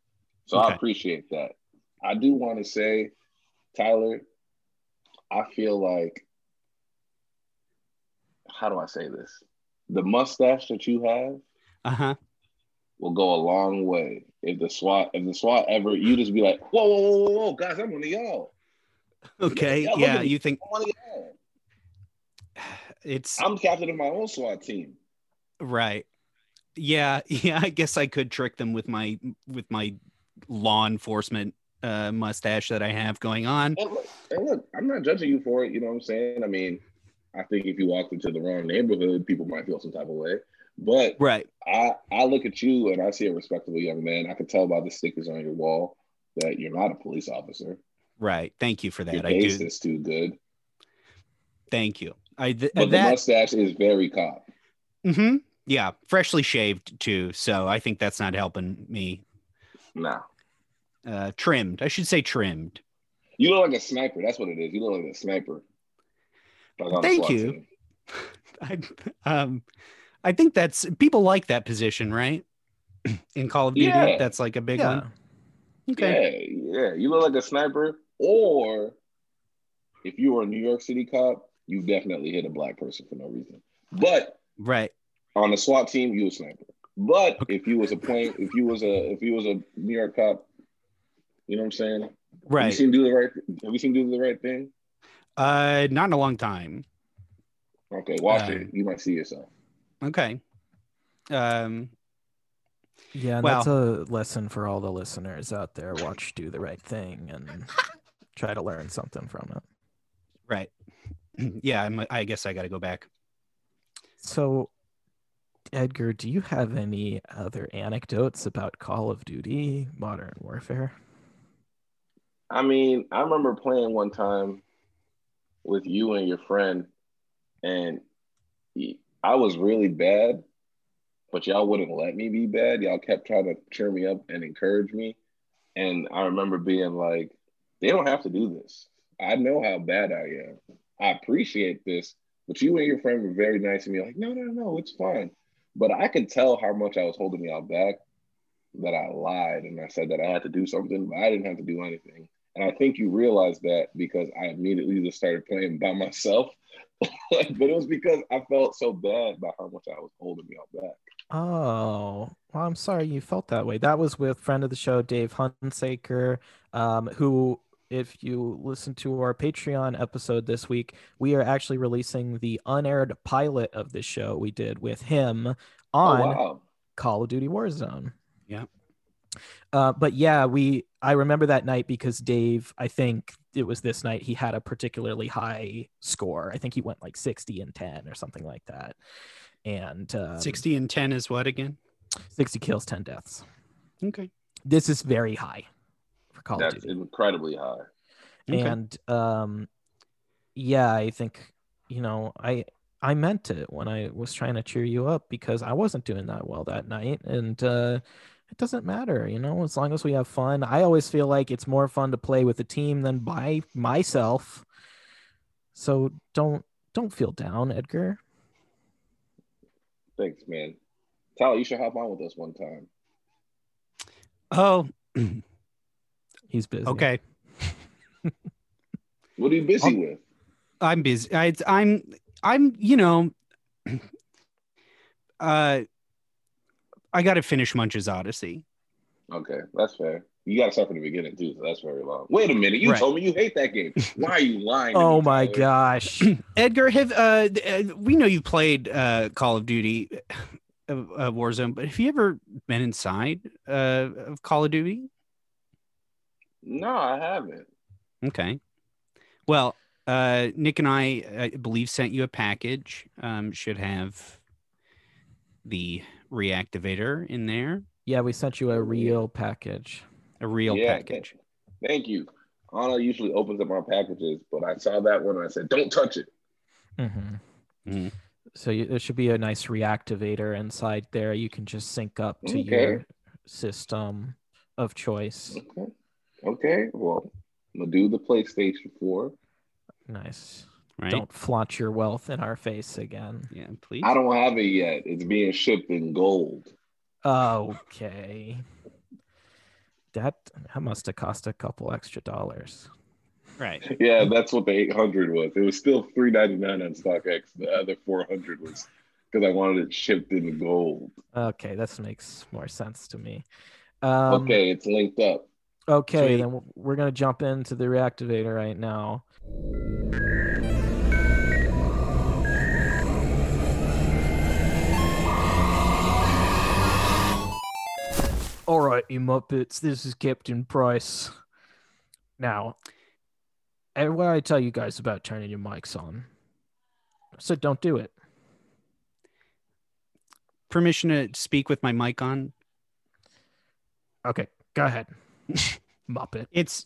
So I appreciate that. I do want to say, Tyler, I feel like, how do I say this? The mustache that you have Uh huh. will go a long way. If the SWAT, if the SWAT ever, you just be like, whoa, whoa, whoa, whoa, guys, I'm one of y'all. Okay. Yeah, look Yeah. at me. You think I'm one of y'all. it's I'm captain of my own SWAT team. Right. Yeah, yeah, I guess I could trick them with my with my law enforcement uh mustache that I have going on. And and look, I'm not judging you for it. You know what I'm saying? I mean, I think if you walked into the wrong neighborhood, people might feel some type of way. But Right. I, I look at you and I see a respectable young man. I can tell by the stickers on your wall that you're not a police officer. Right. Thank you for Your that. I face do. is too good. Thank you. I th- But the mustache is very cop. hmm yeah, freshly shaved too, so I think that's not helping me. Nah. uh, trimmed. I should say trimmed. You look like a sniper. That's what it is. You look like a sniper. Like Thank you. I, um, I think that's people like that position, right? In Call of Duty, Yeah. that's like a big yeah. one. Okay. Yeah, yeah. You look like a sniper. Or if you were a New York City cop, you definitely hit a black person for no reason. But Right. on the SWAT team, you a sniper. But if you was a plane, if you was a if you was a New York cop, you know what I'm saying? Have you Right. seen do the right? Have you seen do the right thing? Uh, not in a long time. Okay, watch Um, it. You might see yourself. Okay. Um, Yeah, Well- that's a lesson for all the listeners out there. Watch Do the Right Thing and try to learn something from it. right. yeah, I'm, I guess I got to go back. So, Edgar, do you have any other anecdotes about Call of Duty Modern Warfare? I mean, I remember playing one time with you and your friend, and I was really bad, but y'all wouldn't let me be bad. Y'all kept trying to cheer me up and encourage me. And I remember being like, they don't have to do this. I know how bad I am. I appreciate this, but you and your friend were very nice to me. Like, no, no, no, it's fine. But I could tell how much I was holding y'all back that I lied and I said that I had to do something, but I didn't have to do anything. And I think you realized that because I immediately just started playing by myself. but it was because I felt so bad about how much I was holding y'all back. Oh, well, I'm sorry you felt that way. That was with friend of the show, Dave Hunsaker, um, who, if you listen to our Patreon episode this week, we are actually releasing the unaired pilot of this show we did with him on Oh, wow. Call of Duty Warzone. Yeah. Uh, but yeah, we I remember that night because Dave, I think it was this night, he had a particularly high score. I think he went like 60 and 10 or something like that. And um, 60 and 10 is what again? 60 kills, 10 deaths. Okay. This is very high for Call of That's Duty. incredibly high. Okay. And um yeah, I think you know, I I meant it when I was trying to cheer you up because I wasn't doing that well that night and uh it doesn't matter, you know, as long as we have fun. I always feel like it's more fun to play with a team than by myself. So don't don't feel down, Edgar. Thanks, man. Tyler, you should hop on with us one time. Oh, He's busy. okay. What are you busy I'll- with? I'm busy. I, I'm, I'm, you know, uh, I got to finish Munch's Oddysee. Okay, that's fair. You got to start from the beginning too, so that's very long. Wait a minute, you Right. told me you hate that game. Why are you lying? Oh me, my Tyler? gosh. Edgar, have uh, uh, we know you played uh, Call of Duty, uh, uh, Warzone, but have you ever been inside uh, of Call of Duty? No, I haven't. Okay. Well, uh, Nick and I, I believe, sent you a package. Um, should have the reactivator in there, Yeah, we sent you a real package. a real Yeah, package. Thank you. Anna usually opens up my packages, but I saw that one and I said, "Don't touch it." hmm Mhm. So you, there should be a nice reactivator inside there. You can just sync up to Okay. your system of choice. Okay. Okay. Well, I'm gonna do the PlayStation 4. Nice. Right? Don't flaunt your wealth in our face again. Yeah, please. I don't have it yet. It's being shipped in gold. Okay. That that must have cost a couple extra dollars. Right. Yeah, that's what the 800 was. It was still 399 on StockX. The other 400 was because I wanted it shipped in gold. Okay, this makes more sense to me. Um, okay, it's linked up. Okay, Sweet. then we're gonna jump into the reactivator right now. All right, you muppets. This is Captain Price. Now, and what I tell you guys about turning your mics on? so don't do it. Permission to speak with my mic on. Okay, go ahead, muppet. It's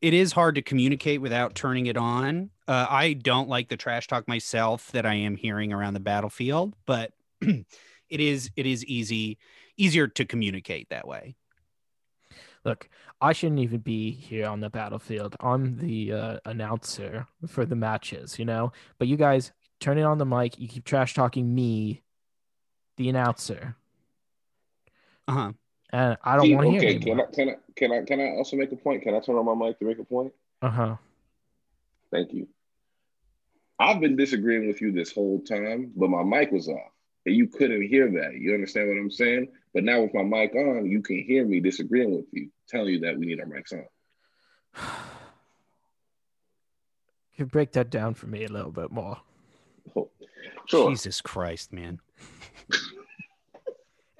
it is hard to communicate without turning it on. Uh, I don't like the trash talk myself that I am hearing around the battlefield, but it is it is easy easier to communicate that way. Look, I shouldn't even be here on the battlefield. I'm the uh, announcer for the matches, you know. But you guys turn it on the mic. You keep trash talking me, the announcer, Uh huh. and I don't want to hear okay, it can I can I can I can I also make a point? Can I turn on my mic to make a point? Uh huh. Thank you. I've been disagreeing with you this whole time, but my mic was off. And you couldn't hear that. You understand what I'm saying? But now with my mic on, you can hear me disagreeing with you, telling you that we need our mics on. Can break that down for me a little bit more? Sure. Jesus Christ, man.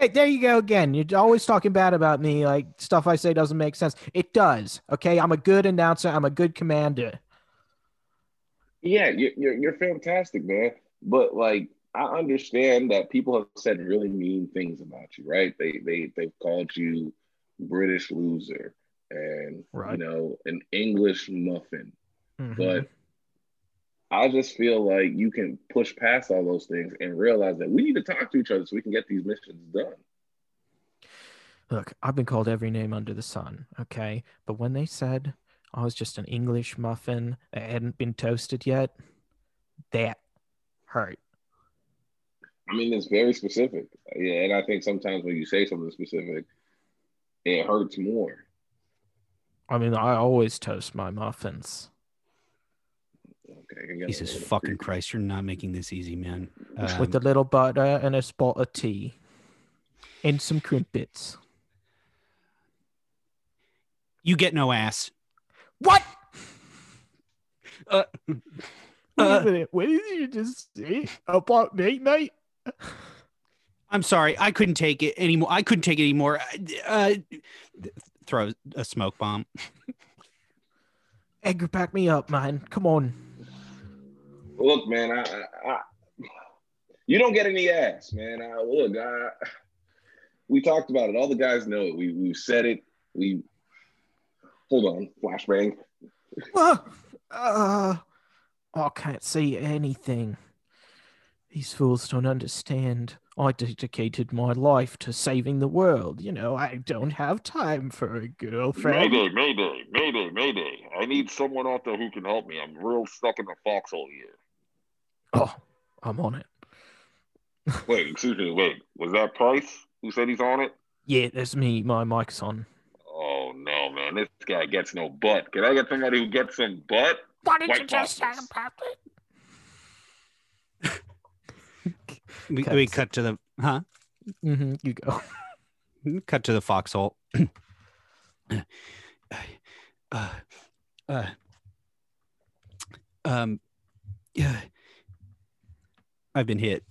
Hey, there you go again. You're always talking bad about me, like stuff I say doesn't make sense. It does. Okay, I'm a good announcer. I'm a good commander. Yeah, you're, you're you're fantastic, man. But like, I understand that people have said really mean things about you, right? They they they've called you British loser and Right. you know an English muffin. Mhm. But I just feel like you can push past all those things and realize that we need to talk to each other so we can get these missions done. Look, I've been called every name under the sun, okay? But when they said I was just an English muffin that hadn't been toasted yet, that hurt. I mean, it's very specific. Yeah, and I think sometimes when you say something specific, it hurts more. I mean, I always toast my muffins. Okay. I get a Jesus fucking creepy. Christ, you're not making this easy, man. with Um, a little butter and a spot of tea. And some crimpets. you get no ass. What? Uh, Wait uh, a minute. What did you just say about Nate Night? I'm sorry, I couldn't take it anymore. I couldn't take it anymore. Uh, throw a smoke bomb. Edgar, back me up, man. Come on. Look, man, I, I, I you don't get any ass, man. I, look, I, we talked about it. All the guys know it. We we said it. We hold on, flashbang. Uh, uh, I can't see anything. These fools don't understand. I dedicated my life to saving the world. You know, I don't have time for a girlfriend. Mayday, mayday, mayday, mayday. I need someone out there who can help me. I'm real stuck in the foxhole here. Oh, I'm on it. Wait, excuse me, wait. Was that Price who said he's on it? Yeah, that's me. My mic's on. Oh no, man. This guy gets no butt. Can I get somebody who gets some butt? Why did White you just say Foxes. about it? We, Cut. we cut to the huh? hmm You go. Cut to the foxhole. uh, uh, um, yeah. I've been hit.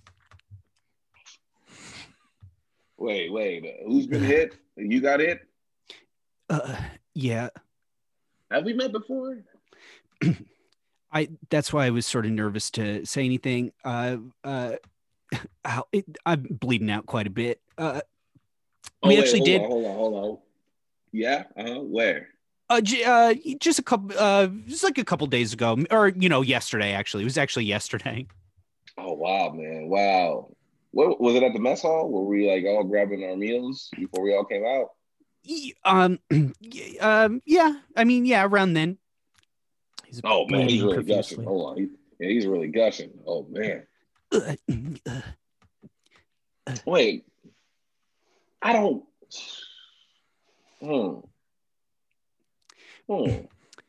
Wait, wait. Who's been hit? You got hit? Uh, yeah. Have we met before? I that's why I was sort of nervous to say anything. Uh, uh, it, I'm bleeding out quite a bit. Uh, We actually hold did- On, hold on, hold on. Yeah. Uh. Where? uh, uh, just a couple, uh, just like a couple days ago, or you know, yesterday. Actually, it was actually yesterday. Oh wow, man! Wow. What was it at the mess hall? Were we like all grabbing our meals before we all came out? Um, um, yeah. I mean, yeah, around then. He's Oh man, he's really gushing. Hold on, he, yeah, he's really gushing. Oh man. Wait, I don't. Hmm. Hmm.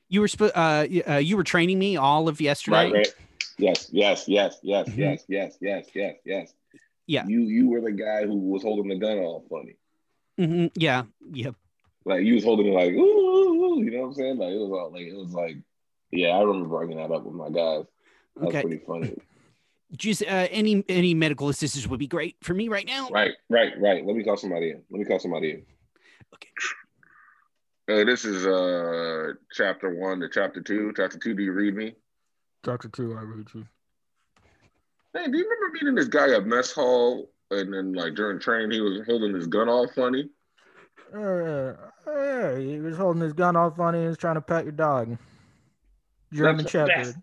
you were uh, uh, you were training me all of yesterday. Right, right. Yes, yes, yes, yes, Mhm. yes, yes, yes, yes, yes. Yeah. You you were the guy who was holding the gun all funny. Mhm, yeah. Yep. Like you was holding it like ooh, ooh, ooh, you know what I'm saying? Like it was all like it was like yeah, I remember bringing that up with my guys. That Okay. was pretty funny. Just uh, any any medical assistance would be great for me right now. Right, right, right. Let me call somebody in. Let me call somebody in. Okay. Uh, this is uh chapter one to chapter two. Chapter two, do you read me? Chapter two, I read you. Hey, do you remember meeting this guy at mess hall and then like during training he was holding his gun all funny? Uh, yeah, he was holding his gun all funny and was trying to pet your dog. German That's- Shepherd.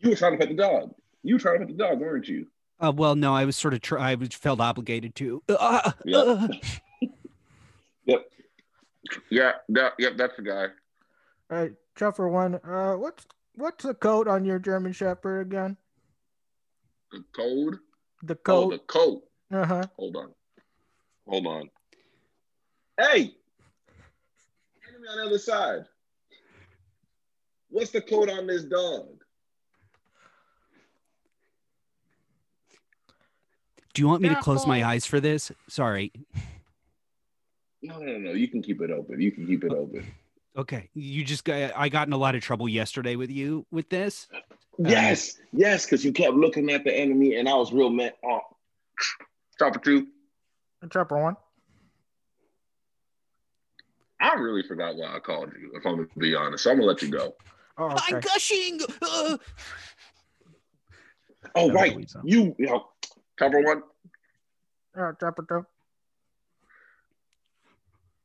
You were trying to pet the dog. You were trying to pet the dog, weren't you? Uh, well, no, I was sort of try- I was felt obligated to. Uh, Yeah. uh, Yep. Yeah, that, yep, that's the guy. All right, Trevor one. Uh, what's what's the code on your German Shepherd again? The code. The Oh, the code. code. Uh huh. Hold on. Hold on. Hey! Enemy on the other side. What's the code on this dog? Do you want me to close my eyes for this? Sorry. No, no, no. You can keep it open. You can keep it open. Okay. You just got I got in a lot of trouble yesterday with you with this. Yes, yes, because you kept looking at the enemy and I was real mad. Oh. Chopper two. Trevor one. I really forgot why I called you, if I'm gonna be honest. So I'm gonna let you go. Oh, okay. I'm gushing. Uh, Oh, right. You, you know, cover one. Uh, Trevor two.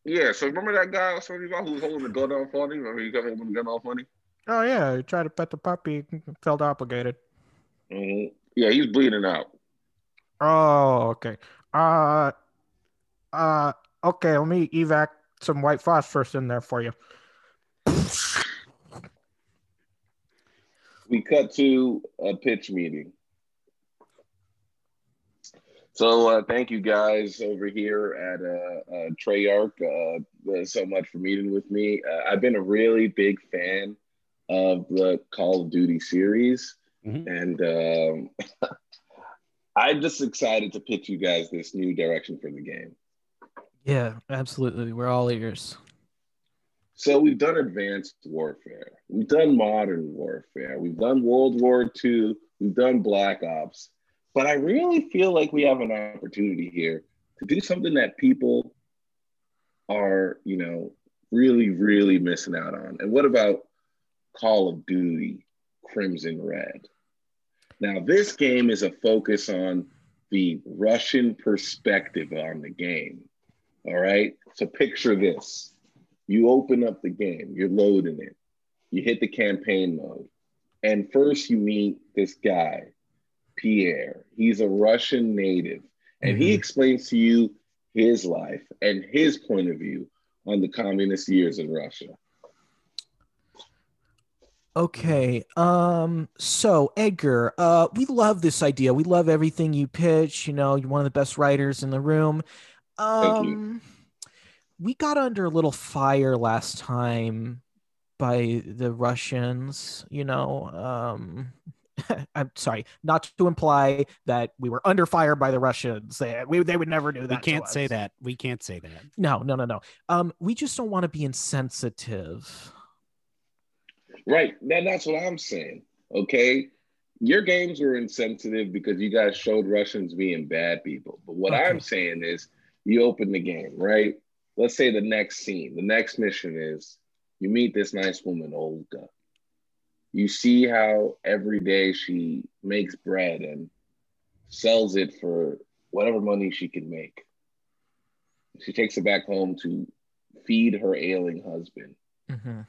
Yeah, so remember that guy I was telling you about who was holding the gun off on him? Remember you kept holding the gun off him? Oh yeah, he tried to pet the puppy, felt obligated. Mhm. Yeah, he's bleeding out. Oh, okay. Uh, uh, okay. Let me evac some white phosphorus in there for you. we cut to a pitch meeting. So uh, thank you guys over here at uh, uh, Treyarch uh, so much for meeting with me. Uh, I've been a really big fan of the Call of Duty series, Mhm. and um, I'm just excited to pitch you guys this new direction for the game. Yeah, absolutely. We're all ears. So we've done advanced warfare, we've done modern warfare, we've done World War II, we've done Black Ops, but I really feel like we have an opportunity here to do something that people are, you know, really, really missing out on. And what about Call of Duty Crimson Red? Now, this game is a focus on the Russian perspective on the game. All right. So picture this you open up the game, you're loading it, you hit the campaign mode, and first you meet this guy, Pierre. He's a Russian native, and he Mhm. explains to you his life and his point of view on the communist years in Russia. Okay. Um. So Edgar, uh, we love this idea. We love everything you pitch. You know, you're one of the best writers in the room. Thank you. Um, we got under a little fire last time by the Russians. You know, um. I'm sorry, not to imply that we were under fire by the Russians. They, we, they would never do that. we can't say us. that. We can't say that. No, no, no, no. Um, we just don't want to be insensitive. Right. That, that's what I'm saying. Okay. Your games were insensitive because you guys showed Russians being bad people. But what Okay. I'm saying is you open the game, right? Let's say the next scene, the next mission is you meet this nice woman, Olga. You see how every day she makes bread and sells it for whatever money she can make. She takes it back home to feed her ailing husband. Mhm.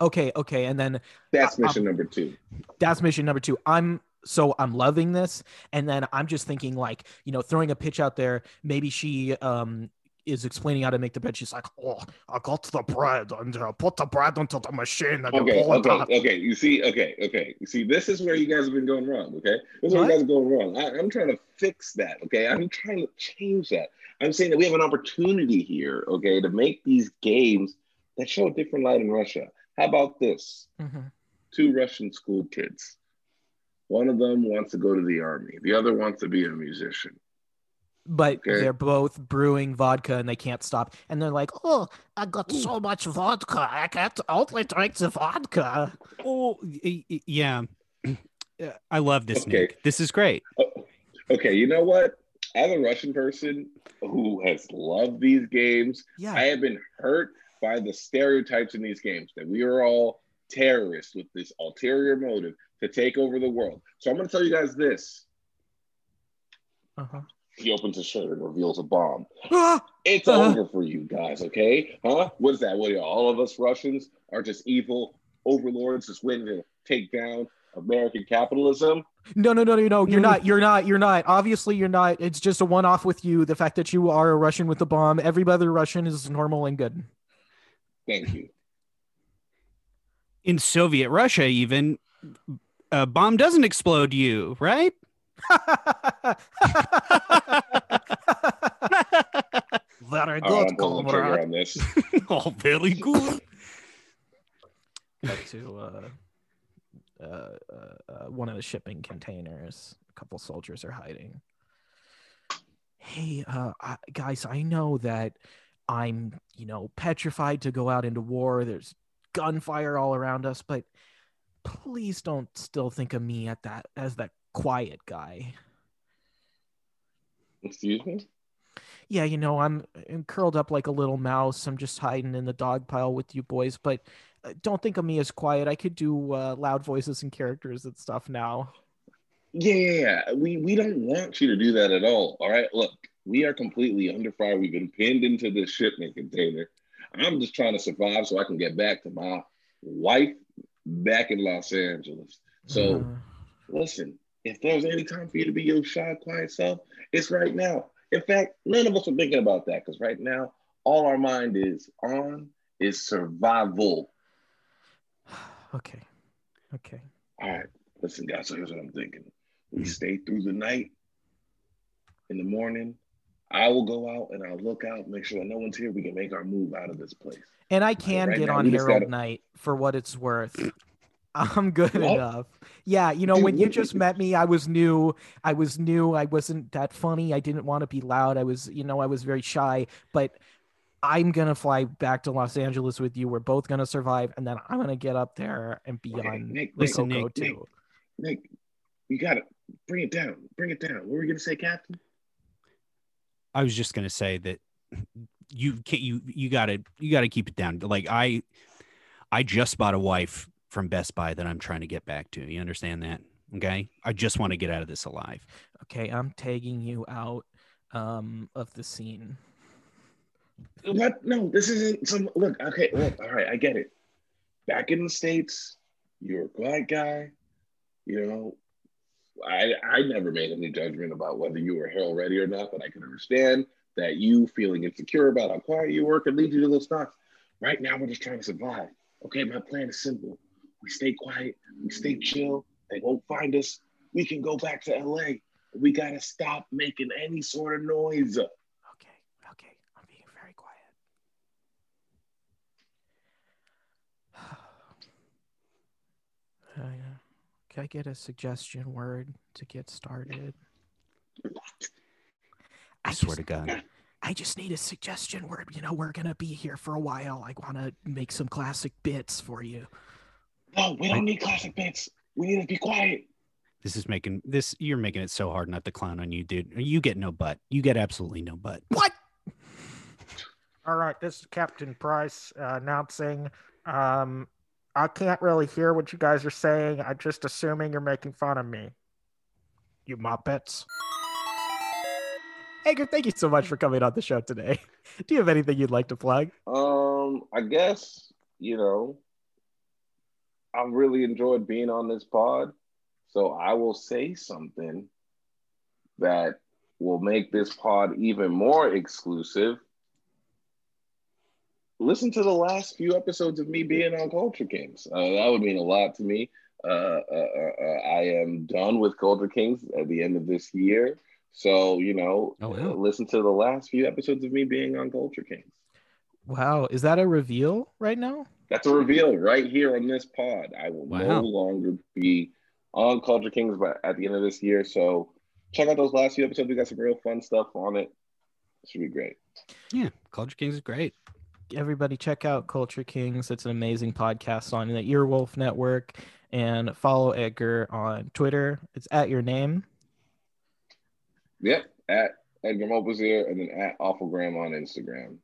Okay, okay, and then That's mission number two. that's mission number two. I'm so I'm loving this, and then I'm just thinking like you know throwing a pitch out there. Maybe she um is explaining how to make the bread. She's like, oh, I got the bread and uh, put the bread into the machine and Okay, pull it okay, out. okay. You see, okay, okay. You see, this is where you guys have been going wrong. Okay, this is where you guys are going wrong. I, I'm trying to fix that. Okay, I'm trying to change that. I'm saying that we have an opportunity here. Okay, to make these games that show a different light in Russia. How about this? Mhm. Two Russian school kids. One of them wants to go to the army. The other wants to be a musician. But Okay. they're both brewing vodka and they can't stop. And they're like, oh, I got so much vodka. I can't only drink the vodka. Oh, y- y- yeah. Uh, I love this, Okay. Nick. This is great. Okay, you know what? As a Russian person who has loved these games, Yeah. I have been hurt by the stereotypes in these games that we are all terrorists with this ulterior motive to take over the world. So I'm going to tell you guys this. uh-huh. He opens his shirt and reveals a bomb. Ah! It's Uh-huh. over for you guys, okay? Huh? What is that? What are all of us Russians are just evil overlords just waiting to take down American capitalism? No, no, no, no, no. You're Mm. not. You're not. You're not. Obviously, you're not. It's just a one-off with you. The fact that you are a Russian with a bomb. Every other Russian is normal and good. Thank you. In Soviet Russia, even a bomb doesn't explode you, right? Very All right, good, I'm pulling comrade. on this. oh, very good. Cut to uh, uh, uh, uh, one of the shipping containers. A couple soldiers are hiding. Hey, uh, I, guys, I know that I'm, you know, petrified to go out into war. There's gunfire all around us, but please don't still think of me at that as that quiet guy. Excuse me. Yeah, you know, I'm, I'm curled up like a little mouse. I'm just hiding in the dog pile with you boys, but uh, don't think of me as quiet. I could do uh, loud voices and characters and stuff now. Yeah, yeah, yeah. We we don't want you to do that at all. All right. Look, we are completely under fire. We've been pinned into this shipment container. I'm just trying to survive so I can get back to my wife back in Los Angeles. So Uh, listen, if there's any time for you to be your shy, quiet self, it's right now. In fact, none of us are thinking about that because right now, all our mind is on is survival. okay, okay. All right, listen, guys. So here's what I'm thinking: we mm-hmm. stay through the night. In the morning, I will go out and I'll look out, make sure that no one's here. We can make our move out of this place. And I can right get now, on Herald gotta- Night for what it's worth. I'm good What? enough. Yeah, you know, Dude, when you what- just met me, I was new. I was new. I wasn't that funny. I didn't want to be loud. I was, you know, I was very shy. But I'm gonna fly back to Los Angeles with you. We're both gonna survive, and then I'm gonna get up there and be Okay, on Nick, Listen, Nick, Coco Nick, too. Nick, you gotta bring it down. Bring it down. What were you gonna say, Captain? I was just gonna say that you can't you you gotta you gotta keep it down. Like I I just bought a wife from Best Buy that I'm trying to get back to. You understand that? Okay. I just want to get out of this alive. Okay, I'm tagging you out um, of the scene. What? No, this isn't some. Look, okay, look. All right, I get it. Back in the states, you're a quiet guy. You know, I I never made any judgment about whether you were hell ready or not, but I can understand that you feeling insecure about how quiet you were could lead you to those thoughts. Right now, we're just trying to survive. Okay, my plan is simple. We stay quiet. We stay chill. They won't find us. We can go back to LA. We gotta stop making any sort of noise. Okay, okay, I'm being very quiet. Uh, can I get a suggestion word to get started? I swear just- to God. I just need a suggestion word. You know, we're gonna be here for a while. I want to make some classic bits for you. No, we don't need classic bits. We need to be quiet. This is making this you're making it so hard not to clown on you, dude. You get no butt. You get absolutely no butt. What? All right, this is Captain Price uh, announcing. Um, I can't really hear what you guys are saying. I'm just assuming you're making fun of me. You muppets. Edgar, thank you so much for coming on the show today. Do you have anything you'd like to plug? Um, I guess, you know, I really enjoyed being on this pod. So I will say something that will make this pod even more exclusive. Listen to the last few episodes of me being on Culture Kings. Uh, that would mean a lot to me. Uh, uh, uh, uh, I am done with Culture Kings at the end of this year. So, you know, Oh, wow. uh, listen to the last few episodes of me being on Culture Kings. Wow, is that a reveal right now? That's a reveal right here on this pod. I will Wow. no longer be on Culture Kings but at the end of this year. So check out those last few episodes. We got some real fun stuff on it. It should be great. Yeah, Culture Kings is great. Everybody, check out Culture Kings. It's an amazing podcast on the Earwolf Network. And follow Edgar on Twitter. It's at your name. Yep. At Edgar Momplaisir and then at Awful Awfulgram on Instagram.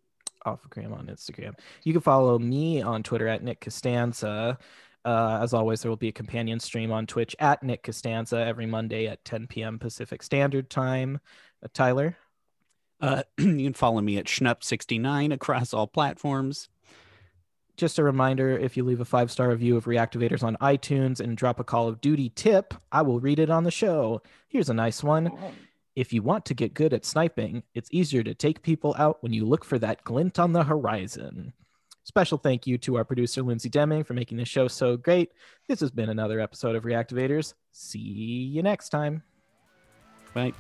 Awfulgram on Instagram. You can follow me on Twitter at Nick Costanza. Uh, as always, there will be a companion stream on Twitch at Nick Costanza every Monday at 10 p.m. Pacific Standard Time. Uh, Tyler, Uh, you can follow me at Schnup69 across all platforms. just a reminder if you leave a five star review of Reactivators on iTunes and drop a Call of Duty tip, I will read it on the show. Here's a nice one. If you want to get good at sniping, it's easier to take people out when you look for that glint on the horizon. Special thank you to our producer, Lindsay Deming, for making this show so great. This has been another episode of Reactivators. See you next time. Bye.